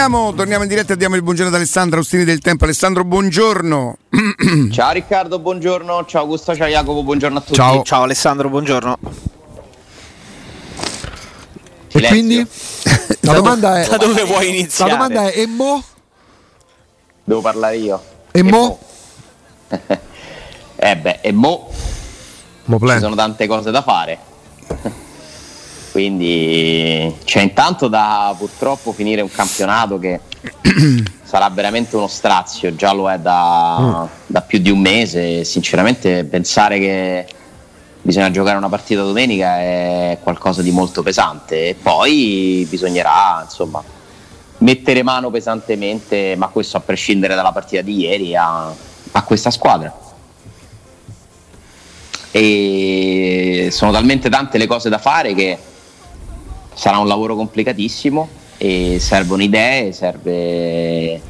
Torniamo, torniamo in diretta e diamo il buongiorno ad Alessandro Austini del Tempo. Alessandro, buongiorno. Ciao Riccardo, buongiorno. Ciao Augusto, ciao Jacopo, buongiorno a tutti. Ciao, ciao Alessandro, buongiorno. E quindi la domanda è da dove vuoi iniziare? La domanda è e mo? Devo parlare io. E, mo? eh beh, e mo? Mo Ci sono tante cose da fare. Quindi c'è intanto da purtroppo finire un campionato che sarà veramente uno strazio, già lo è da, da più di un mese. Sinceramente pensare che bisogna giocare una partita domenica è qualcosa di molto pesante e poi bisognerà insomma mettere mano pesantemente, ma questo a prescindere dalla partita di ieri, a, a questa squadra. E sono talmente tante le cose da fare che sarà un lavoro complicatissimo e servono idee, serve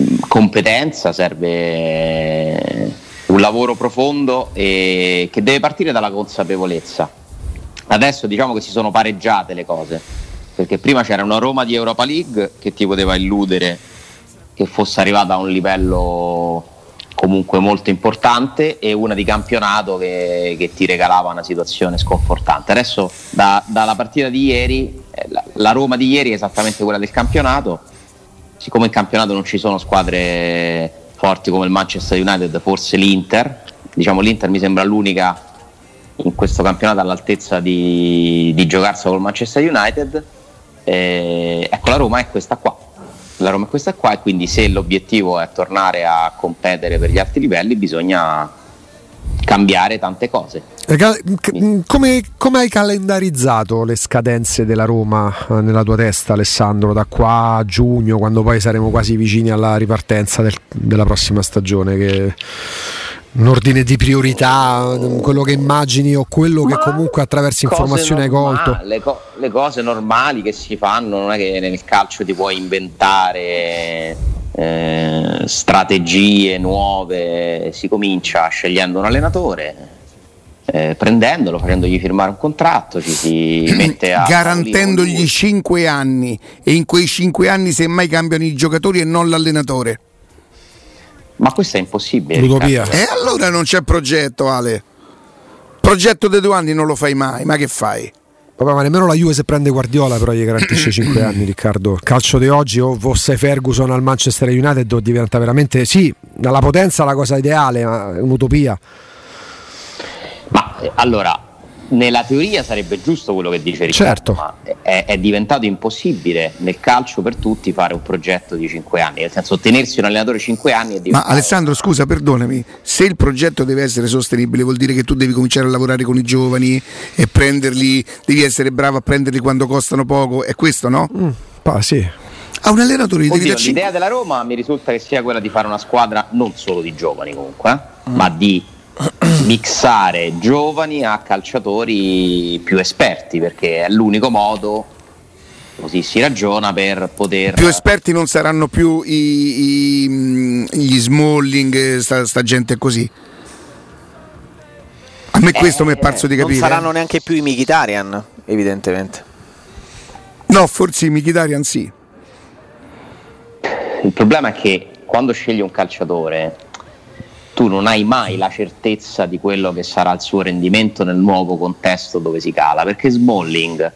mm, competenza, serve un lavoro profondo che deve partire dalla consapevolezza. Adesso diciamo che si sono pareggiate le cose, perché prima c'era una Roma di Europa League che ti poteva illudere che fosse arrivata a un livello comunque molto importante e una di campionato che, che ti regalava una situazione sconfortante. Adesso da, dalla partita di ieri, eh, la, Roma di ieri è esattamente quella del campionato, siccome in campionato non ci sono squadre forti come il Manchester United, forse l'Inter, diciamo l'Inter mi sembra l'unica in questo campionato all'altezza di, di giocarsela col Manchester United, eh, ecco la Roma è questa qua la Roma è questa qua e quindi se l'obiettivo è tornare a competere per gli alti livelli bisogna cambiare tante cose. Come, come, hai calendarizzato le scadenze della Roma eh, nella tua testa Alessandro da qua a giugno quando poi saremo quasi vicini alla ripartenza del, della prossima stagione? Che un ordine di priorità, quello che immagini o quello Ma che comunque attraverso informazioni hai colto? Le, co- le, cose normali che si fanno, non è che nel calcio ti puoi inventare eh, strategie nuove, si comincia scegliendo un allenatore. Eh, prendendolo, facendogli firmare un contratto, ci si mette a. Garantendogli 5 anni e in quei 5 anni semmai cambiano i giocatori e non l'allenatore. Ma questo è impossibile. L'utopia. E allora non c'è progetto, Ale. Progetto dei due anni non lo fai mai, ma che fai? Vabbè, ma nemmeno la Juve se prende Guardiola però gli garantisce 5 anni Riccardo. Il calcio di oggi o fosse Ferguson al Manchester United o diventa veramente sì, dalla potenza la cosa ideale, ma è un'utopia. Ma eh, allora nella teoria sarebbe giusto quello che dice Riccardo, certo. ma è, è, diventato impossibile nel calcio per tutti fare un progetto di 5 anni, nel senso tenersi un allenatore 5 anni è Ma Alessandro, scusa, perdonami, se il progetto deve essere sostenibile vuol dire che tu devi cominciare a lavorare con i giovani e prenderli, devi essere bravo a prenderli quando costano poco, è questo, no? Mm, pa, sì. A un allenatore Oddio, l'idea 5... della Roma mi risulta che sia quella di fare una squadra non solo di giovani comunque, eh, mm. ma di mixare giovani a calciatori più esperti perché è l'unico modo così si ragiona per poter più esperti non saranno più i, i, gli Smalling sta, sta, gente così? A me eh, questo mi è parso di capire non saranno neanche più i Michitarian evidentemente. No forse i Michitarian sì. Il problema è che quando scegli un calciatore tu non hai mai la certezza di quello che sarà il suo rendimento nel nuovo contesto dove si cala, perché Smalling,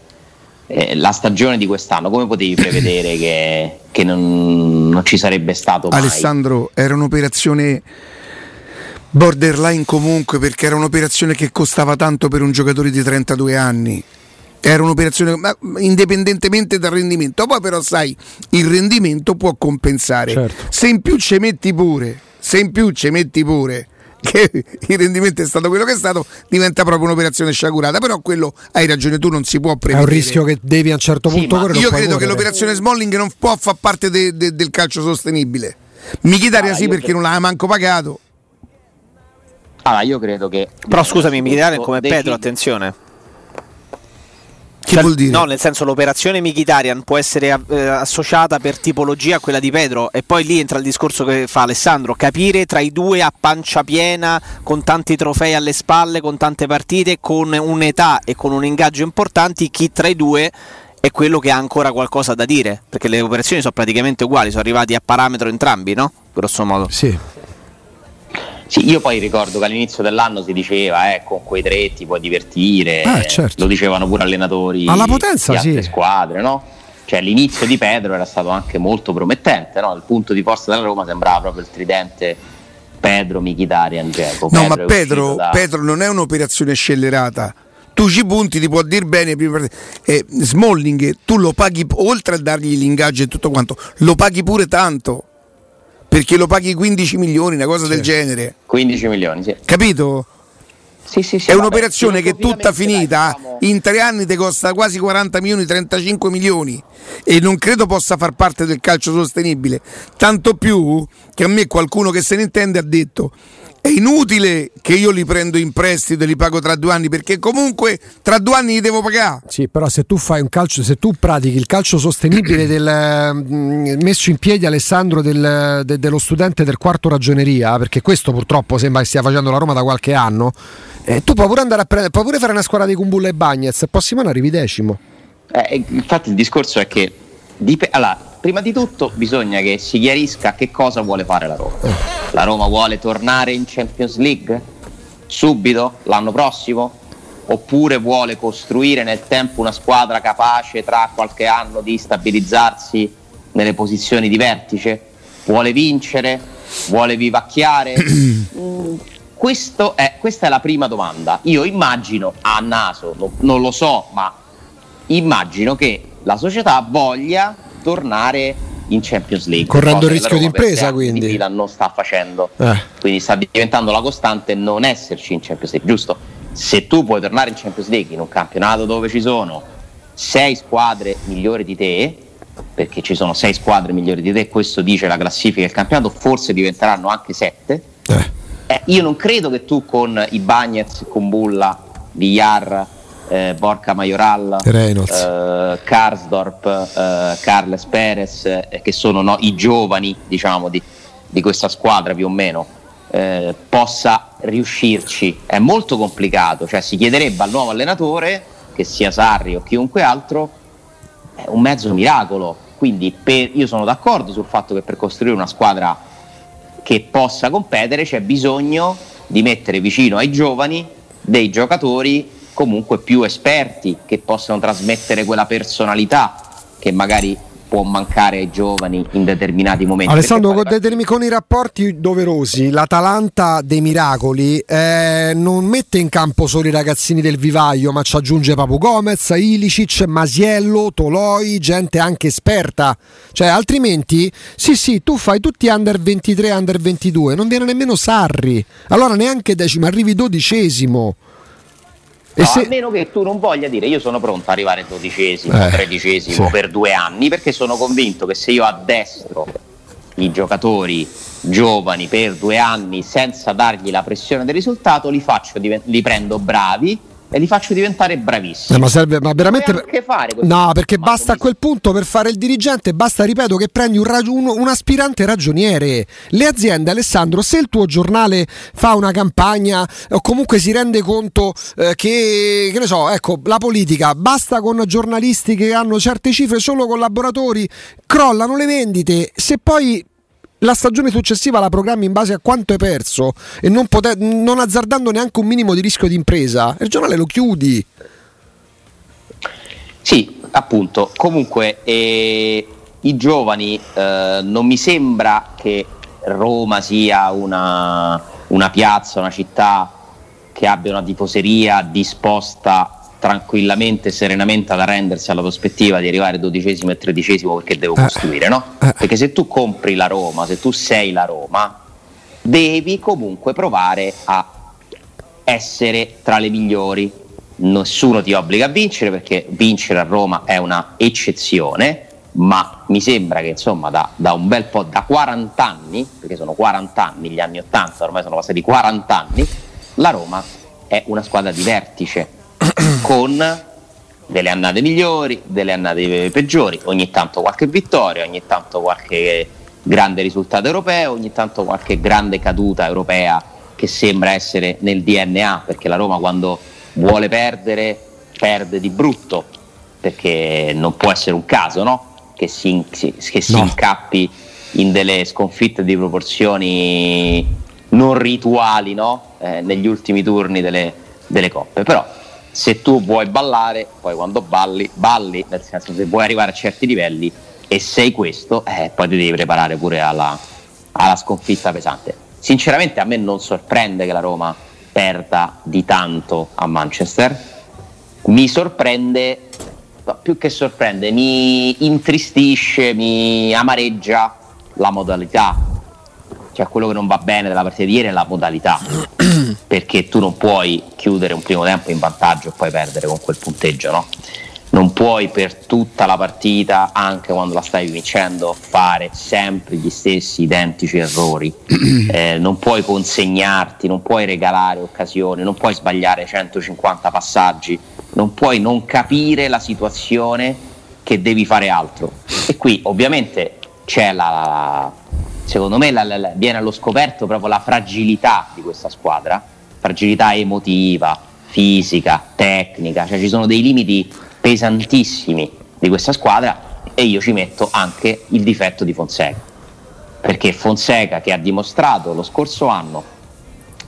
eh, la stagione di quest'anno, come potevi prevedere che, che non, non, ci sarebbe stato mai? Alessandro, era un'operazione borderline comunque, perché era un'operazione che costava tanto per un giocatore di 32 anni. Era un'operazione ma indipendentemente dal rendimento, poi però sai, il rendimento può compensare. Certo. Se in più ci metti pure se in più ci metti pure che il rendimento è stato quello che è stato, diventa proprio un'operazione sciagurata. Però quello hai ragione, tu non si può prevedere. È un rischio che devi a un certo punto sì, correre. Io credo correre. che l'operazione Smalling non può far parte de, de, del calcio sostenibile. Michitaria ah, sì perché credo... non l'ha manco pagato. Allora, io credo che. Però scusami, Michitaria è come Pedro, attenzione che cioè, vuol dire? No, nel senso l'operazione Mkhitaryan può essere eh, associata per tipologia a quella di Pedro e poi lì entra il discorso che fa Alessandro, capire tra i due a pancia piena, con tanti trofei alle spalle, con tante partite, con un'età e con un ingaggio importanti, chi tra i due è quello che ha ancora qualcosa da dire, perché le operazioni sono praticamente uguali, sono arrivati a parametro entrambi, no? Grosso modo. Sì. Sì, io poi ricordo che all'inizio dell'anno si diceva eh, con quei tre ti puoi divertire, Ah, certo. lo dicevano pure allenatori Alla potenza, di altre sì. squadre, no? Cioè l'inizio di Pedro era stato anche molto promettente, no? Il punto di forza della Roma sembrava proprio il tridente Pedro, Mkhitaryan, Dzeko. No, ma Pedro, da- Pedro non è un'operazione scellerata. Tu ci punti, ti può dire bene. eh, Smalling, tu lo paghi oltre a dargli l'ingaggio e tutto quanto, lo paghi pure tanto. Perché lo paghi 15 milioni, una cosa del genere. 15 milioni, sì. Capito? Sì, sì, sì, è vabbè, un'operazione che tutta filosoficamente, finita dai, diciamo- in tre anni ti costa quasi 40 milioni, 35 milioni e non credo possa far parte del calcio sostenibile. Tanto più che a me qualcuno che se ne intende ha detto è inutile che io li prendo in prestito e li pago tra due anni perché comunque tra due anni li devo pagare. Sì, però se tu fai un calcio, se tu pratichi il calcio sostenibile del mm, messo in piedi Alessandro del- de- dello studente del quarto ragioneria, perché questo purtroppo sembra che stia facendo la Roma da qualche anno, eh, tu puoi pure andare a prendere, puoi pure fare una squadra di Kumbulla e Bagnez, prossimo anno arrivi decimo. Eh, infatti il discorso è che dip- allora, prima di tutto bisogna che si chiarisca che cosa vuole fare la Roma. La Roma vuole tornare in Champions League subito l'anno prossimo oppure vuole costruire nel tempo una squadra capace tra qualche anno di stabilizzarsi nelle posizioni di vertice? Vuole vincere? Vuole vivacchiare? Questo è- questa è la prima domanda. Io immagino a naso, no- non lo so, ma immagino che la società voglia tornare in Champions League. Correndo il rischio di quindi. fila non sta facendo. Eh. Quindi sta diventando la costante non esserci in Champions League, giusto? Se tu puoi tornare in Champions League in un campionato dove ci sono sei squadre migliori di te, perché ci sono sei squadre migliori di te, questo dice la classifica del campionato, forse diventeranno anche sette. Eh. Eh, io non credo che tu con i Bagnets, con Bulla, Villar, eh, Borca Majoral, Reynolds. eh, Karsdorp, eh, Carles Perez, eh, che sono no, i giovani diciamo, di, di questa squadra più o meno, eh, possa riuscirci. È molto complicato, cioè si chiederebbe al nuovo allenatore, che sia Sarri o chiunque altro, è un mezzo miracolo. Quindi per- io sono d'accordo sul fatto che per costruire una squadra che possa competere c'è bisogno di mettere vicino ai giovani dei giocatori comunque più esperti che possano trasmettere quella personalità che magari può mancare ai giovani in determinati momenti. Alessandro, con, determin- con i rapporti doverosi, l'Atalanta dei miracoli eh, non mette in campo solo i ragazzini del vivaio, ma ci aggiunge Papu Gomez, Ilicic, Masiello, Toloi, gente anche esperta. Cioè, altrimenti, sì, sì, tu fai tutti under 23, under 22, non viene nemmeno Sarri. Allora neanche decimo, arrivi dodicesimo. No, se- A meno che tu non voglia dire io sono pronto ad arrivare dodicesimo, Eh, tredicesimo sì. per due anni, perché sono convinto che se io addestro i giocatori giovani per due anni senza dargli la pressione del risultato, li, faccio li prendo bravi e li faccio diventare bravissimi. Eh, ma serve, ma veramente. Anche fare. No, perché basta a quel punto per fare il dirigente, basta, ripeto, che prendi un, rag- un- un aspirante ragioniere. Le aziende, Alessandro, se il tuo giornale fa una campagna o comunque si rende conto eh, che, che ne so, ecco, la politica basta con giornalisti che hanno certe cifre, solo collaboratori, crollano le vendite. Se poi la stagione successiva la programmi in base a quanto hai perso e non, pote- non azzardando neanche un minimo di rischio di impresa, il giornale lo chiudi. Sì, appunto. Comunque, eh, i giovani eh, non mi sembra che Roma sia una, una piazza, una città che abbia una tifoseria disposta tranquillamente, serenamente ad arrendersi alla prospettiva di arrivare dodicesimo e tredicesimo perché devo Eh. costruire, no? Eh. Perché se tu compri la Roma, se tu sei la Roma, devi comunque provare a essere tra le migliori. Nessuno ti obbliga a vincere perché vincere a Roma è una eccezione, ma mi sembra che insomma da, da un bel po', da 40 anni, perché sono 40 anni, gli anni 80 ormai sono passati 40 anni, la Roma è una squadra di vertice con delle annate migliori, delle annate peggiori, ogni tanto qualche vittoria, ogni tanto qualche grande risultato europeo, ogni tanto qualche grande caduta europea che sembra essere nel DNA, perché la Roma quando vuole perdere perde di brutto, perché non può essere un caso no? che si, che si No. incappi in delle sconfitte di proporzioni non rituali no? Eh, negli ultimi turni delle, delle coppe. Però se tu vuoi ballare, poi quando balli, balli, nel senso se vuoi arrivare a certi livelli e sei questo, eh, poi ti devi preparare pure alla, alla sconfitta pesante. Sinceramente a me non sorprende che la Roma perda di tanto a Manchester, mi sorprende, più che sorprende, mi intristisce, mi amareggia la modalità, cioè quello che non va bene della partita di ieri è la modalità, perché tu non puoi chiudere un primo tempo in vantaggio e poi perdere con quel punteggio, no? Non puoi per tutta la partita, anche quando la stai vincendo, fare sempre gli stessi identici errori. Eh, non puoi consegnarti, non puoi regalare occasioni, non puoi sbagliare 150 passaggi, non puoi non capire la situazione che devi fare altro. E qui ovviamente c'è la, la- secondo me la- la- viene allo scoperto proprio la fragilità di questa squadra, fragilità emotiva, fisica, tecnica, cioè ci sono dei limiti pesantissimi di questa squadra e io ci metto anche il difetto di Fonseca, perché Fonseca che ha dimostrato lo scorso anno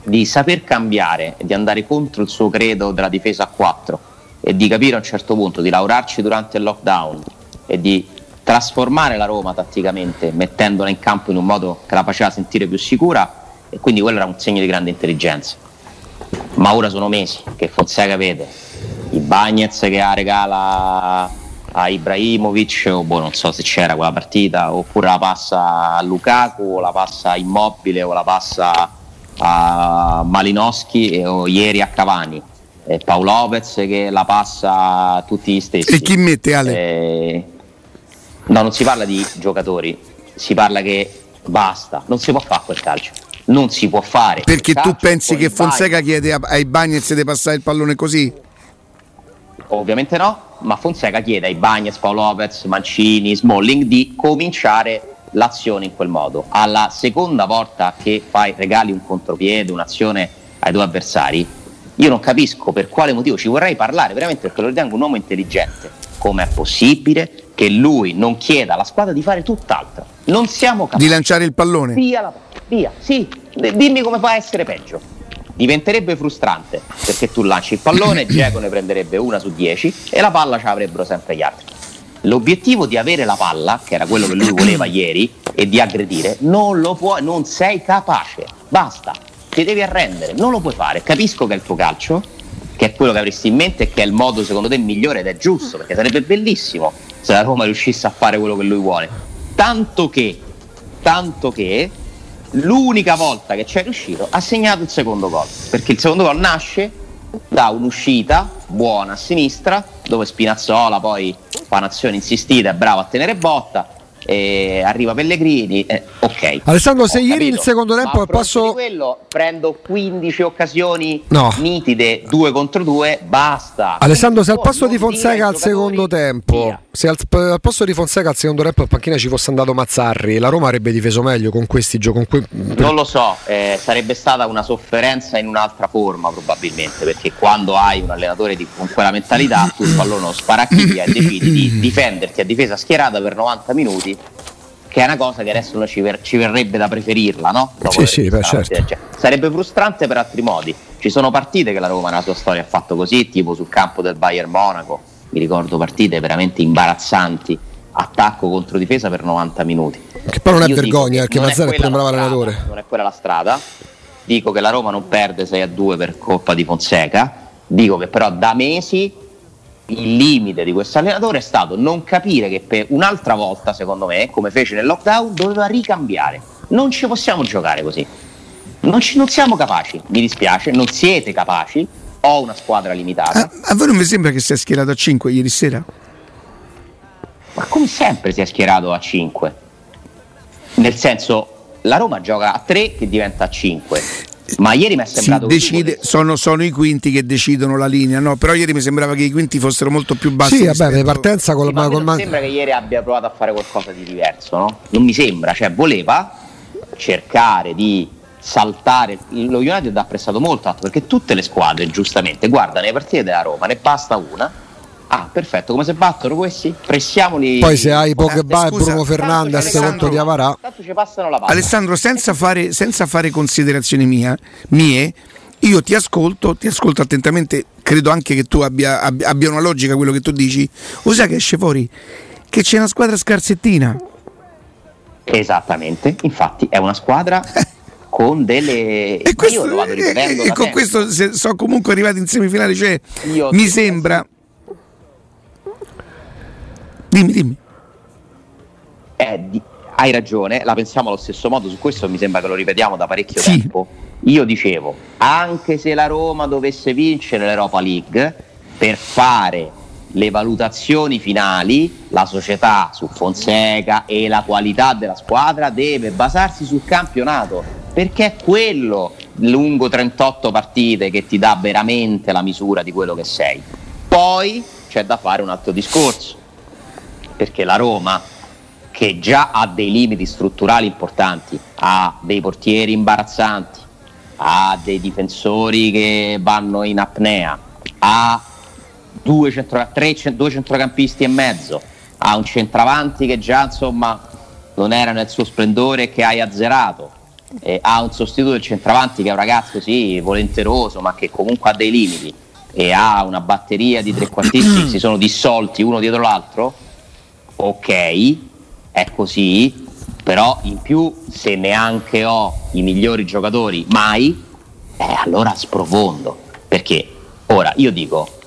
di saper cambiare di andare contro il suo credo della difesa a 4 e di capire a un certo punto di lavorarci durante il lockdown e di trasformare la Roma tatticamente mettendola in campo in un modo che la faceva sentire più sicura e quindi quello era un segno di grande intelligenza. Ma ora sono mesi che Fonseca vede i Bagnets che la regala a Ibrahimovic o boh, non so se c'era quella partita oppure la passa a Lukaku o la passa a Immobile o la passa a Malinowski e- o ieri a Cavani. E Paolo Lopez che la passa a tutti gli stessi. E chi mette Ale? Eh, no, non si parla di giocatori, si parla che basta, non si può fare quel calcio. Non si può fare. Perché tu pensi che. Fonseca chiede a- ai Bagnets di passare il pallone così? Ovviamente no, ma Fonseca chiede ai Bagnets, Paolo Lopez, Mancini, Smalling di cominciare l'azione in quel modo. Alla seconda volta che fai regali un contropiede, un'azione ai tuoi avversari, io non capisco per quale motivo ci vorrei parlare veramente perché lo ritengo un uomo intelligente. Com'è possibile che lui non chieda alla squadra di fare tutt'altro? Non siamo capaci. Di lanciare il pallone? Via la via, sì, dimmi come può essere peggio. Diventerebbe frustrante perché tu lanci il pallone, Geco ne prenderebbe una su dieci e la palla ce l'avrebbero sempre gli altri. L'obiettivo di avere la palla, che era quello che lui voleva ieri, e di aggredire, non lo puoi, non sei capace. Basta, ti devi arrendere, non lo puoi fare. Capisco che è il tuo calcio, che è quello che avresti in mente e che è il modo secondo te migliore ed è giusto, perché sarebbe bellissimo se la Roma riuscisse a fare quello che lui vuole. Tanto che, tanto che l'unica volta che ci è riuscito ha segnato il secondo gol, perché il secondo gol nasce da un'uscita buona a sinistra, dove Spinazzola poi fa un'azione insistita, è bravo a tenere botta, e arriva Pellegrini, eh, ok. Alessandro, se ieri capito. il secondo tempo al passo- di quello prendo 15 occasioni No. nitide, due contro due, basta. Alessandro, se al posto di Fonseca al secondo tempo, via. Se al, al posto di Fonseca al secondo tempo in panchina ci fosse andato Mazzarri, la Roma avrebbe difeso meglio con questi giochi. Non lo so, eh, sarebbe stata una sofferenza in un'altra forma probabilmente, perché quando hai un allenatore di- con quella mentalità, tu il pallone lo sparacchia e decidi di difenderti a difesa schierata per 90 minuti, che è una cosa che adesso noi ci, ver- ci verrebbe da preferirla, no? Dopo Sì, sì, beh, certo. genere. Sarebbe frustrante per altri modi. Ci sono partite che la Roma nella sua storia ha fatto così, tipo sul campo del Bayern Monaco, mi ricordo partite veramente imbarazzanti, attacco contro difesa per 90 minuti. Che poi non è Io vergogna, che perché la strada, allenatore. Non è quella la strada. Dico che la Roma non perde 6 a 2 per colpa di Fonseca. Dico che però da mesi il limite di questo allenatore è stato non capire che per un'altra volta, secondo me, come fece nel lockdown, doveva ricambiare. Non ci possiamo giocare così. Non, ci- non siamo capaci, mi dispiace, non siete capaci. Ho una squadra limitata. A, a voi non mi sembra che sia schierato a 5 ieri sera? ma come sempre si è schierato a 5. Nel senso, la Roma gioca a 3 che diventa a 5. Ma ieri mi è Si sembrato così decide, sono, sono i quinti che decidono la linea, no? Però ieri mi sembrava che i quinti fossero molto più bassi. Sì, vabbè, rispetto- di partenza con Sì, ma la non Man- sembra che ieri abbia provato a fare qualcosa di diverso, no? Non mi sembra, cioè voleva cercare di saltare. Lo United ha apprezzato molto, tanto perché tutte le squadre, giustamente, guardano le partite della Roma, ne basta una Ah, perfetto, come se battono questi? Pressiamoli. Poi se hai Pogba Eh, e Bruno Fernandes contro di Avarà. Tanto ci passano la palla. Alessandro, senza fare, senza fare considerazioni mia, mie, io ti ascolto, ti ascolto attentamente, credo anche che tu abbia, abbia- abbia una logica quello che tu dici. O sai che esce fuori? Che c'è una squadra scarsettina. Esattamente, infatti è una squadra con delle... E, questo- io lo vado e- ripetendo e da con tempo. questo sono comunque arrivati in semifinale. Cioè, Io- mi sembra. Dimmi, dimmi. Eh, di- hai ragione, la pensiamo allo stesso modo, su questo mi sembra che lo ripetiamo da parecchio Sì. tempo. Io dicevo, anche se la Roma dovesse vincere l'Europa League, per fare le valutazioni finali, la società su Fonseca e la qualità della squadra deve basarsi sul campionato, perché è quello lungo 38 partite che ti dà veramente la misura di quello che sei. Poi c'è da fare un altro discorso, perché la Roma che già ha dei limiti strutturali importanti, ha dei portieri imbarazzanti, ha dei difensori che vanno in apnea, ha due, centro- tre due centrocampisti e mezzo, ha un centravanti che già insomma non era nel suo splendore e che hai azzerato, e ha un sostituto del centravanti che è un ragazzo sì, volenteroso ma che comunque ha dei limiti e ha una batteria di trequartisti che si sono dissolti uno dietro l'altro, ok, è così, però in più se neanche ho i migliori giocatori mai, eh, allora sprofondo. Perché ora io dico,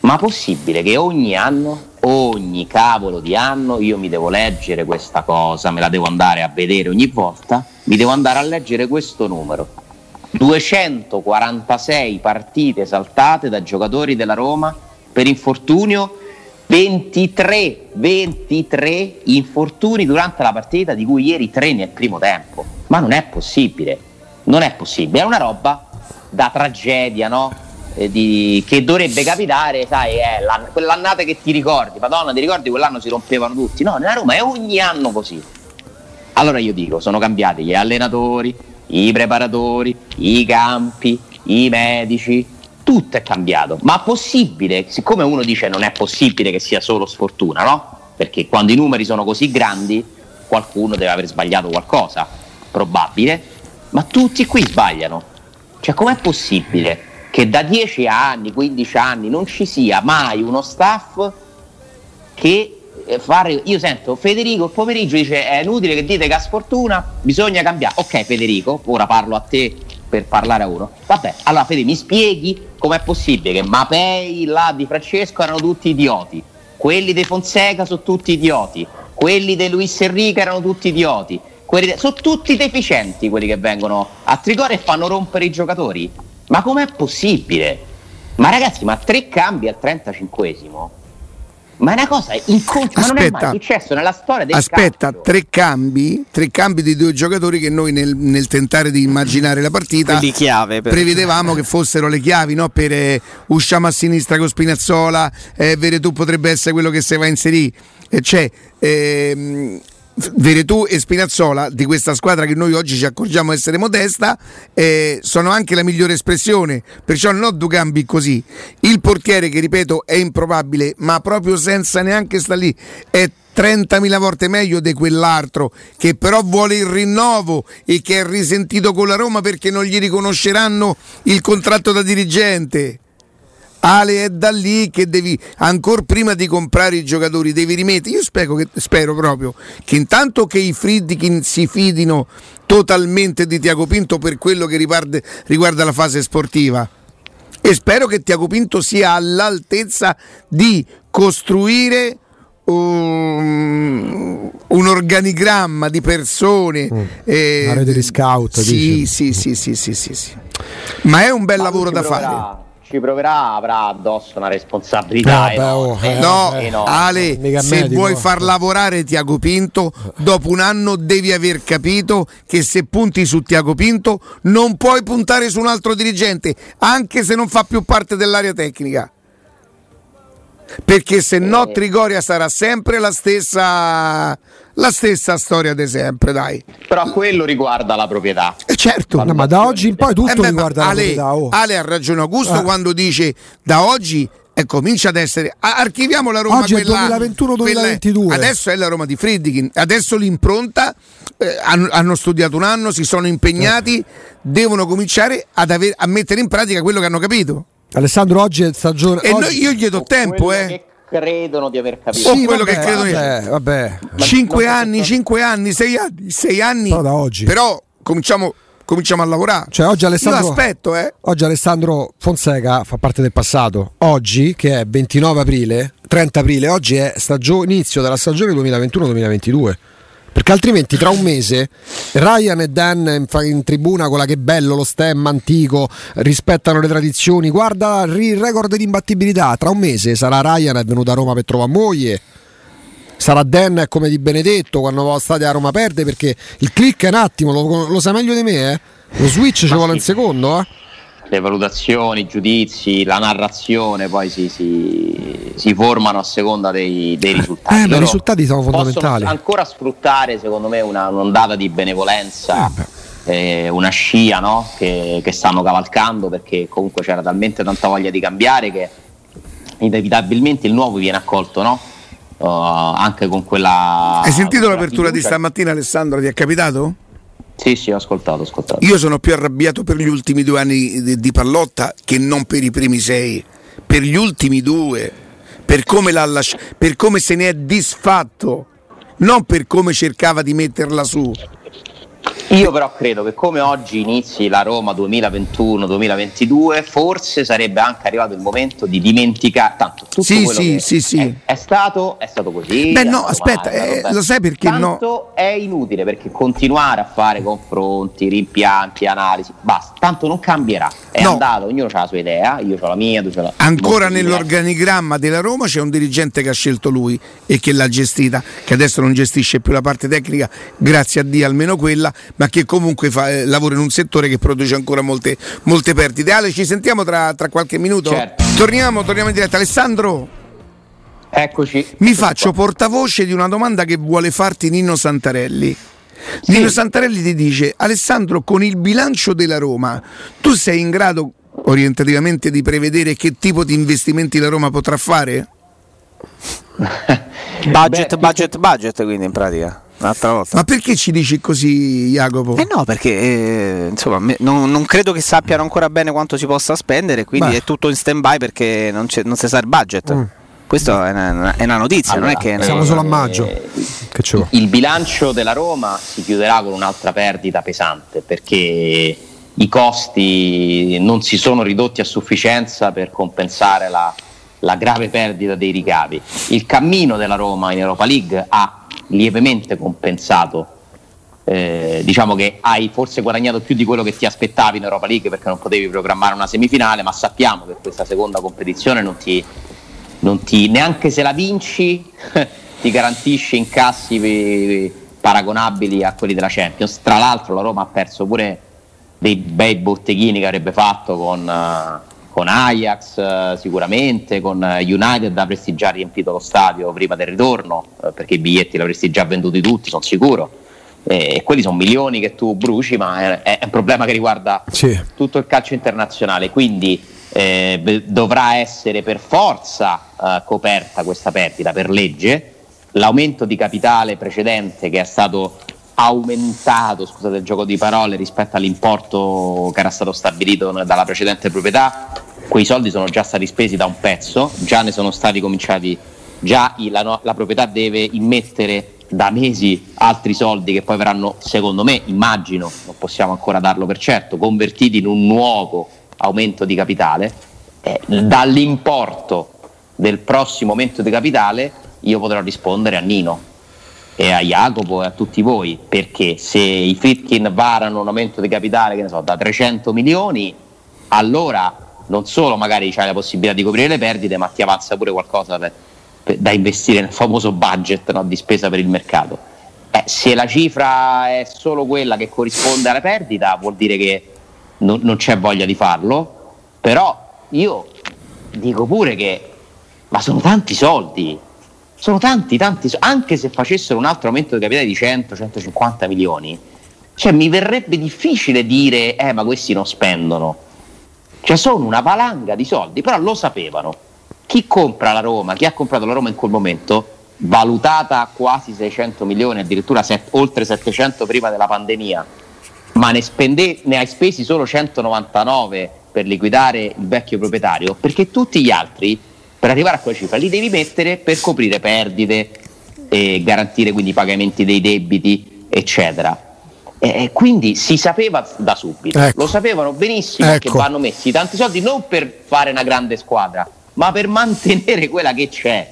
ma possibile che ogni anno, ogni cavolo di anno, io mi devo leggere questa cosa, me la devo andare a vedere ogni volta, mi devo andare a leggere questo numero. 246 partite saltate da giocatori della Roma per infortunio 23, 23 infortuni durante la partita, di cui ieri 3 nel primo tempo. Ma non è possibile, non è possibile. È una roba da tragedia, no? Eh, di- che dovrebbe capitare, sai, l'ann- quell'annata che ti ricordi. Madonna, ti ricordi quell'anno si rompevano tutti? No, nella Roma è ogni anno così. Allora io dico, sono cambiati gli allenatori, i preparatori, i campi, i medici, tutto è cambiato. Ma possibile, siccome uno dice non è possibile che sia solo sfortuna, no? Perché quando i numeri sono così grandi, qualcuno deve aver sbagliato qualcosa, probabile, ma tutti qui sbagliano. Cioè, com'è possibile che da 10 anni, 15 anni non ci sia mai uno staff che eh, fare io sento Federico il pomeriggio dice è inutile che dite che ha sfortuna bisogna cambiare. Ok Federico ora parlo a te per parlare a uno. Vabbè allora Fede mi spieghi com'è possibile che Mapei là di Francesco erano tutti idioti quelli di Fonseca sono tutti idioti quelli di Luis Enrique erano tutti idioti de- sono tutti deficienti quelli che vengono a Tricore e fanno rompere i giocatori ma com'è possibile ma ragazzi ma tre cambi al 35esimo ma è una cosa incontra, ma non è mai Aspetta. successo nella storia del Aspetta, calcio. tre cambi, tre cambi di due giocatori che noi nel, nel tentare di immaginare la partita chiave per- prevedevamo che fossero le chiavi no? per eh, usciamo a sinistra con Spinazzola, eh, Veretù potrebbe essere quello che si va a inserire. E c'è ehm, Veretù e Spinazzola di questa squadra che noi oggi ci accorgiamo essere modesta eh, sono anche la migliore espressione. Perciò non ho due cambi così. Il portiere che ripeto è improbabile ma proprio senza neanche sta lì. È 30.000 volte meglio di quell'altro che però vuole il rinnovo e che è risentito con la Roma perché non gli riconosceranno il contratto da dirigente Ale è da lì che devi, ancora prima di comprare i giocatori, devi rimettere. Io spero, che, spero proprio che intanto che i Friedkin si fidino totalmente di Tiago Pinto per quello che riguarda, riguarda la fase sportiva. E spero che Tiago Pinto sia all'altezza di costruire un, un organigramma di persone. eh, Una rete di scout, Sì, sì, sì, sì, sì, sì, sì. Ma è un bel Ma lavoro da fare. Ci proverà, avrà addosso una responsabilità. Ah, beh, oh, eh, No, enorme. Ale, mica se medico, vuoi eh. far lavorare Tiago Pinto, dopo un anno devi aver capito che se punti su Tiago Pinto non puoi puntare su un altro dirigente, anche se non fa più parte dell'area tecnica. Perché se no Eh. Trigoria sarà sempre la stessa, la stessa storia di sempre, dai. Però quello riguarda la proprietà. E certo. No, ma da oggi in poi tutto Eh beh, riguarda la Ale, proprietà. oh. Ale ha ragione Augusto Eh. quando dice da oggi è eh, comincia ad essere. Archiviamo la Roma Oggi quella, 2021-2022. adesso è la Roma di Friedkin. Adesso l'impronta eh, hanno, hanno, studiato un anno, si sono impegnati, eh. devono cominciare ad aver, a mettere in pratica quello che hanno capito. Alessandro, oggi è stagione. E oggi... io gli do tempo, eh credono di aver capito. Sì, quello vabbè, che credo vabbè, vabbè. 5 anni, 5 anni, 6 anni, 6 anni. Però da oggi. Però cominciamo cominciamo a lavorare. Cioè, oggi Alessandro, Io aspetto, eh. Oggi Alessandro Fonseca fa parte del passato. Oggi, che è 29 aprile, 30 aprile, oggi è stagio- inizio della stagione 2021-2022. Perché altrimenti tra un mese Ryan e Dan in, in, tribuna con la che bello lo stemma antico, rispettano le tradizioni, guarda il record di imbattibilità, tra un mese sarà Ryan è venuto a Roma per trovare moglie, sarà Dan come di Benedetto quando va stati a Roma perde perché il click è un attimo, lo, lo sa meglio di me, eh? lo switch ci vuole un secondo. Eh? Le valutazioni, i giudizi, la narrazione poi si, si, si formano a seconda dei, dei risultati. Eh, ma i risultati sono fondamentali. ancora sfruttare, secondo me, una, un'ondata di benevolenza. Eh eh, una scia no? che, che, stanno cavalcando perché comunque c'era talmente tanta voglia di cambiare che inevitabilmente il nuovo viene accolto no? uh, anche con quella hai sentito l'apertura di stamattina Alessandro ti è capitato? Sì, sì, ho ascoltato, ho ascoltato. Io sono più arrabbiato per gli ultimi due anni di, di Pallotta che non per i primi sei. Per gli ultimi due, per come, lasci- per come se ne è disfatto, non per come cercava di metterla su. Io però credo che come oggi inizi la Roma 2021-2022, forse sarebbe anche arrivato il momento di dimenticare tanto tutto sì, sì, sì, sì. È, è, stato, è stato così. Beh, no, aspetta, eh, lo sai perché tanto no? è inutile perché continuare a fare confronti, rimpianti, analisi, basta, tanto non cambierà. È no. andato, ognuno ha la sua idea, io ho la mia, tu la Ancora nell'organigramma della Roma c'è un dirigente che ha scelto lui e che l'ha gestita, che adesso non gestisce più la parte tecnica, grazie a Dio almeno quella, ma che comunque fa, eh, lavora in un settore che produce ancora molte, molte perdite. Ale, ci sentiamo tra, tra qualche minuto? Certo. Torniamo, torniamo in diretta. Alessandro? Eccoci. Mi faccio qua. portavoce di una domanda che vuole farti Nino Santarelli. Sì. Nino Santarelli ti dice: Alessandro, con il bilancio della Roma, tu sei in grado orientativamente di prevedere che tipo di investimenti la Roma potrà fare? budget, budget, budget, quindi in pratica un'altra volta. Ma perché ci dici così, Jacopo? Eh no, perché eh, insomma, me, non, non, credo che sappiano ancora bene quanto si possa spendere, quindi Beh. è tutto in stand by perché non, non si sa il budget. Mm. Questa è una, è una notizia, allora, non è che eh, siamo solo a maggio. Eh, il bilancio della Roma si chiuderà con un'altra perdita pesante perché i costi non si sono ridotti a sufficienza per compensare la, la grave perdita dei ricavi. Il cammino della Roma in Europa League ha lievemente compensato. Eh, diciamo che hai forse guadagnato più di quello che ti aspettavi in Europa League perché non potevi programmare una semifinale, ma sappiamo che questa seconda competizione non ti, non ti neanche se la vinci, ti garantisce incassi paragonabili a quelli della Champions. Tra l'altro la Roma ha perso pure dei bei botteghini che avrebbe fatto con, uh, con Ajax eh, sicuramente, con eh, United avresti già riempito lo stadio prima del ritorno, eh, perché i biglietti li avresti già venduti tutti, sono sicuro. E quelli sono milioni che tu bruci, ma è, è un problema che riguarda sì. tutto il calcio internazionale. Quindi eh, dovrà essere per forza eh, coperta questa perdita per legge. L'aumento di capitale precedente che è stato aumentato, scusate il gioco di parole, rispetto all'importo che era stato stabilito dalla precedente proprietà. Quei soldi sono già stati spesi da un pezzo, già ne sono stati cominciati, già la, la proprietà deve immettere da mesi altri soldi che poi verranno, secondo me, immagino, non possiamo ancora darlo per certo, convertiti in un nuovo aumento di capitale. Eh, dall'importo del prossimo aumento di capitale io potrò rispondere a Nino, e a Jacopo e a tutti voi, perché se i Fitkin varano un aumento di capitale che ne so, da 300 milioni, allora non solo magari c'hai la possibilità di coprire le perdite, ma ti avanza pure qualcosa per, per, da investire nel famoso budget no, di spesa per il mercato. Eh, se la cifra è solo quella che corrisponde alla perdita, vuol dire che non, non c'è voglia di farlo, però io dico pure che ma sono tanti soldi, sono tanti, tanti, anche se facessero un altro aumento di capitale di 100-150 milioni, cioè mi verrebbe difficile dire, eh ma questi non spendono, cioè sono una valanga di soldi, però lo sapevano. chi compra la Roma, chi ha comprato la Roma in quel momento, valutata quasi 600 milioni, addirittura set, oltre 700 prima della pandemia, ma ne, spende, ne hai spesi solo 199 per liquidare il vecchio proprietario, perché tutti gli altri, per arrivare a quella cifra, li devi mettere per coprire perdite, e garantire quindi i pagamenti dei debiti, eccetera. E quindi si sapeva da subito, ecco. lo sapevano benissimo ecco. che vanno messi tanti soldi non per fare una grande squadra, ma per mantenere quella che c'è.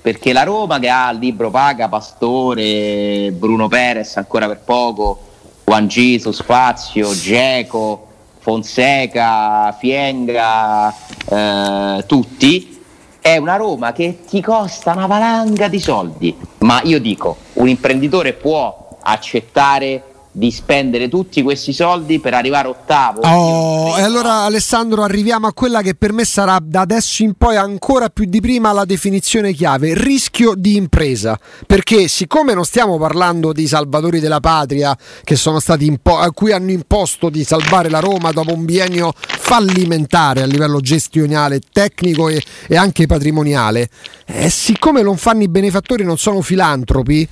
Perché la Roma che ha il libro paga Pastore, Bruno Perez ancora per poco, Juan Jesus, Fazio, Geco, Fonseca, Fienga, eh, tutti, è una Roma che ti costa una valanga di soldi. Ma io dico, un imprenditore può accettare di spendere tutti questi soldi per arrivare ottavo. Oh, e allora Alessandro arriviamo a quella che per me sarà da adesso in poi ancora più di prima la definizione chiave, rischio di impresa, perché siccome non stiamo parlando di salvatori della patria che sono stati impo- a cui hanno imposto di salvare la Roma dopo un biennio fallimentare a livello gestionale, tecnico e, e anche patrimoniale, eh, siccome non fanno i benefattori, non sono filantropi,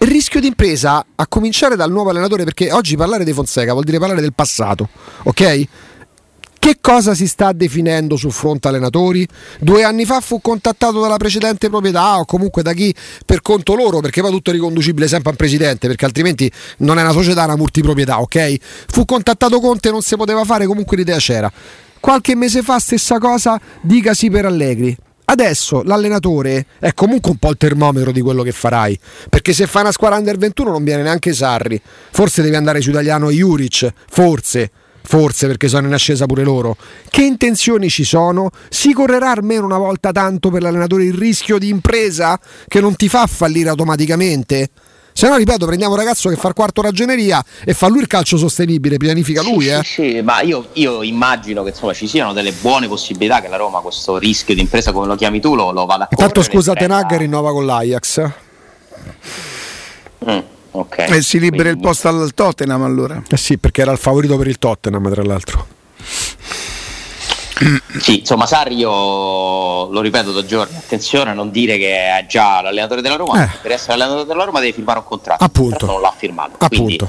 rischio d'impresa, a cominciare dal nuovo allenatore, perché oggi parlare di Fonseca vuol dire parlare del passato, ok? Che cosa si sta definendo sul fronte allenatori? Due anni fa fu contattato dalla precedente proprietà o comunque da chi per conto loro, perché va tutto riconducibile sempre al presidente, perché altrimenti non è una società, è una multiproprietà, ok? Fu contattato Conte, non si poteva fare, comunque l'idea c'era. Qualche mese fa stessa cosa, dicasi per Allegri. Adesso l'allenatore è comunque un po' il termometro di quello che farai. Perché se fai una squadra under 21 non viene neanche Sarri. Forse devi andare su italiano Juric. Forse. Forse perché sono in ascesa pure loro. Che intenzioni ci sono? Si correrà almeno una volta tanto per l'allenatore il rischio di impresa che non ti fa fallire automaticamente? Se no, ripeto, prendiamo un ragazzo che fa il quarto ragioneria e fa lui il calcio sostenibile, pianifica lui. Sì, eh. sì, sì, ma io, io, immagino che insomma, ci siano delle buone possibilità che la Roma questo rischio di impresa, come lo chiami tu, lo, lo vada a Tanto scusa, Tenag rinnova con l'Ajax. Mm, okay. E si libera Quindi... il posto al Tottenham allora. Eh sì, perché era il favorito per il Tottenham, tra l'altro. Sì, insomma, Sarri io lo ripeto da giorni, attenzione a non dire che è già l'allenatore della Roma, eh. per essere l'allenatore della Roma deve firmare un contratto, appunto. non l'ha firmato. Appunto. Quindi,